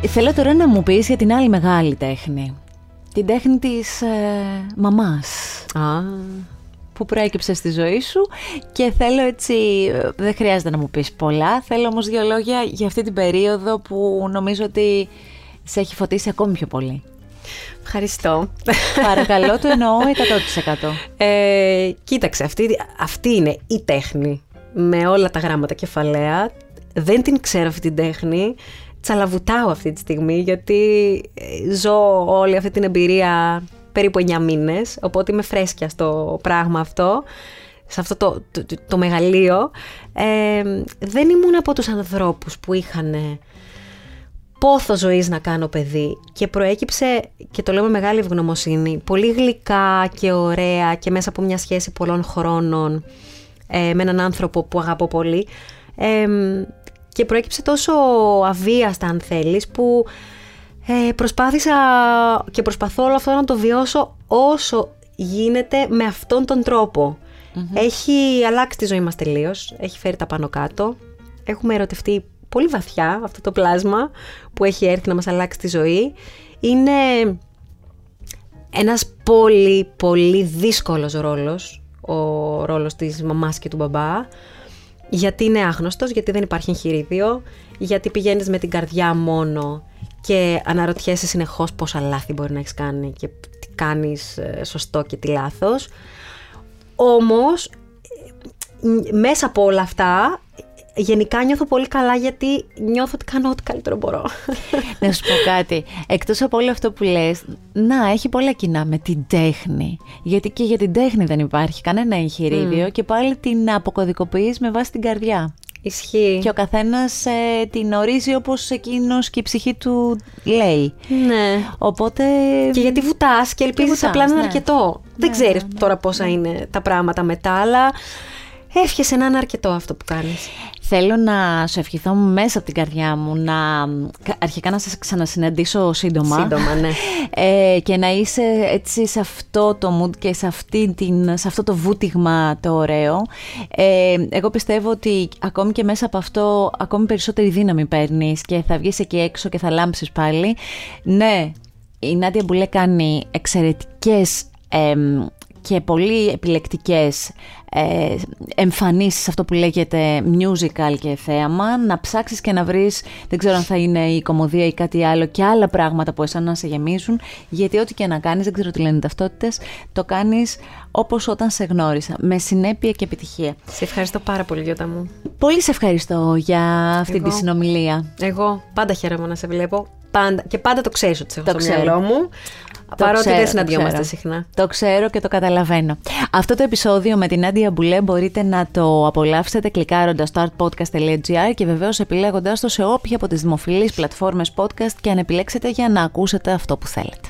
Θέλω τώρα να μου πεις για την άλλη μεγάλη τέχνη. Την τέχνη της ε, μαμάς. Α, που προέκυψε στη ζωή σου και θέλω έτσι, ε, δεν χρειάζεται να μου πεις πολλά, θέλω όμως δύο λόγια για αυτή την περίοδο που νομίζω ότι σε έχει φωτίσει ακόμη πιο πολύ. ευχαριστώ. Παρακαλώ, το εννοώ [LAUGHS] 100%. Ε, κοίταξε, αυτή, αυτή είναι η τέχνη με όλα τα γράμματα κεφαλαία. Δεν την ξέρω αυτή την τέχνη. Τσαλαβουτάω αυτή τη στιγμή γιατί ε, ζω όλη αυτή την εμπειρία περίπου 9 μήνες, οπότε είμαι φρέσκια στο πράγμα αυτό, σε αυτό το, το, το- το μεγαλείο. Ε, δεν ήμουν από τους ανθρώπους που είχαν πόθος ζωής να κάνω παιδί και προέκυψε, και το λέω με μεγάλη ευγνωμοσύνη, πολύ γλυκά και ωραία και μέσα από μια σχέση πολλών χρόνων ε, με έναν άνθρωπο που αγαπώ πολύ ε, και προέκυψε τόσο αβίαστα αν θέλεις που ε, προσπάθησα και προσπαθώ όλο αυτό να το βιώσω όσο γίνεται με αυτόν τον τροπο Έχει αλλάξει τη ζωή μας τελείως, έχει φέρει τα πάνω κάτω. Έχουμε ερωτευτεί πολύ βαθιά αυτό το πλάσμα που έχει έρθει να μας αλλάξει τη ζωή. Είναι ένας πολύ πολύ δύσκολος ρόλος, ο ρόλος της μαμάς και του μπαμπά, γιατί είναι άγνωστος, γιατί δεν υπάρχει εγχειρίδιο, γιατί πηγαίνεις με την καρδιά μόνο και αναρωτιέσαι συνεχώς πόσα λάθη μπορεί να έχεις κάνει και τι κάνεις ε, σωστό και τι λάθος. Όμως, ε, μέσα από όλα αυτά, γενικά νιώθω πολύ καλά γιατί νιώθω ότι κάνω ό,τι καλύτερο μπορώ. Να σου πω κάτι. Εκτός από όλο αυτό που λες, να, έχει πολλά κοινά με την τέχνη. Γιατί και για την τέχνη δεν υπάρχει κανένα εγχειρίδιο και πάλι την αποκωδικοποιείς με βάση την καρδιά. Ισχύει. Και ο καθένας ε, την ορίζει όπως εκείνος και η ψυχή του λέει. Ναι. Οπότε... Και γιατί βουτάς και ελπίζεις βουτάς, απλά να είναι ναι. αρκετό. Δεν Ναι, ξέρεις ναι, ναι, τώρα πόσα είναι τα πράγματα μετά, αλλά εύχεσαι να είναι αρκετό αυτό που κάνεις. Θέλω να σου ευχηθώ μέσα από την καρδιά μου να αρχικά να σας ξανασυναντήσω σύντομα. Σύντομα, ναι. [LAUGHS] Ε, και να είσαι έτσι σε αυτό το mood και σε, αυτή την, σε αυτό το βούτυγμα το ωραίο. Ε, εγώ πιστεύω ότι ακόμη και μέσα από αυτό ακόμη περισσότερη δύναμη παίρνεις και θα βγεις εκεί έξω και θα λάμψεις πάλι. Ναι, η Νάντια Μπουλέ κάνει εξαιρετικές εμ, και πολύ επιλεκτικές ε, εμφανίσεις αυτό που λέγεται musical και θέαμα να ψάξεις και να βρεις δεν ξέρω αν θα είναι η κομμωδία ή κάτι άλλο και άλλα πράγματα που εσένα να σε γεμίζουν γιατί ό,τι και να κάνεις, δεν ξέρω τι λένε οι ταυτότητες το κάνεις όπως όταν σε γνώρισα με συνέπεια και επιτυχία Σε ευχαριστώ πάρα πολύ, Γιώτα μου. Πολύ σε ευχαριστώ για αυτή Εγώ. τη συνομιλία Εγώ πάντα χαίρομαι να σε βλέπω. Πάντα, και πάντα το ξέρεις ότι σε έχω Το στο ξέρω. μυαλό μου. Το παρότι ξέρω, δεν το συναντιόμαστε ξέρω. συχνά. Το ξέρω και το καταλαβαίνω. Αυτό το επεισόδιο με την Άντια Μπουλέ μπορείτε να το απολαύσετε κλικάροντας στο artpodcast.gr και βεβαίως επιλέγοντας το σε όποια από τις δημοφιλείς πλατφόρμες podcast και αν επιλέξετε για να ακούσετε αυτό που θέλετε.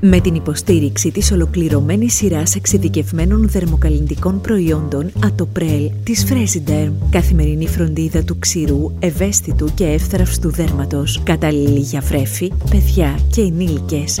Με την υποστήριξη της ολοκληρωμένης σειράς εξειδικευμένων δερμοκαλλιντικών προϊόντων Ατοπρέλ της Fresiderm, καθημερινή φροντίδα του ξηρού, ευαίσθητου και εύθραυστου δέρματος, κατάλληλη για βρέφη, παιδιά και ενήλικες.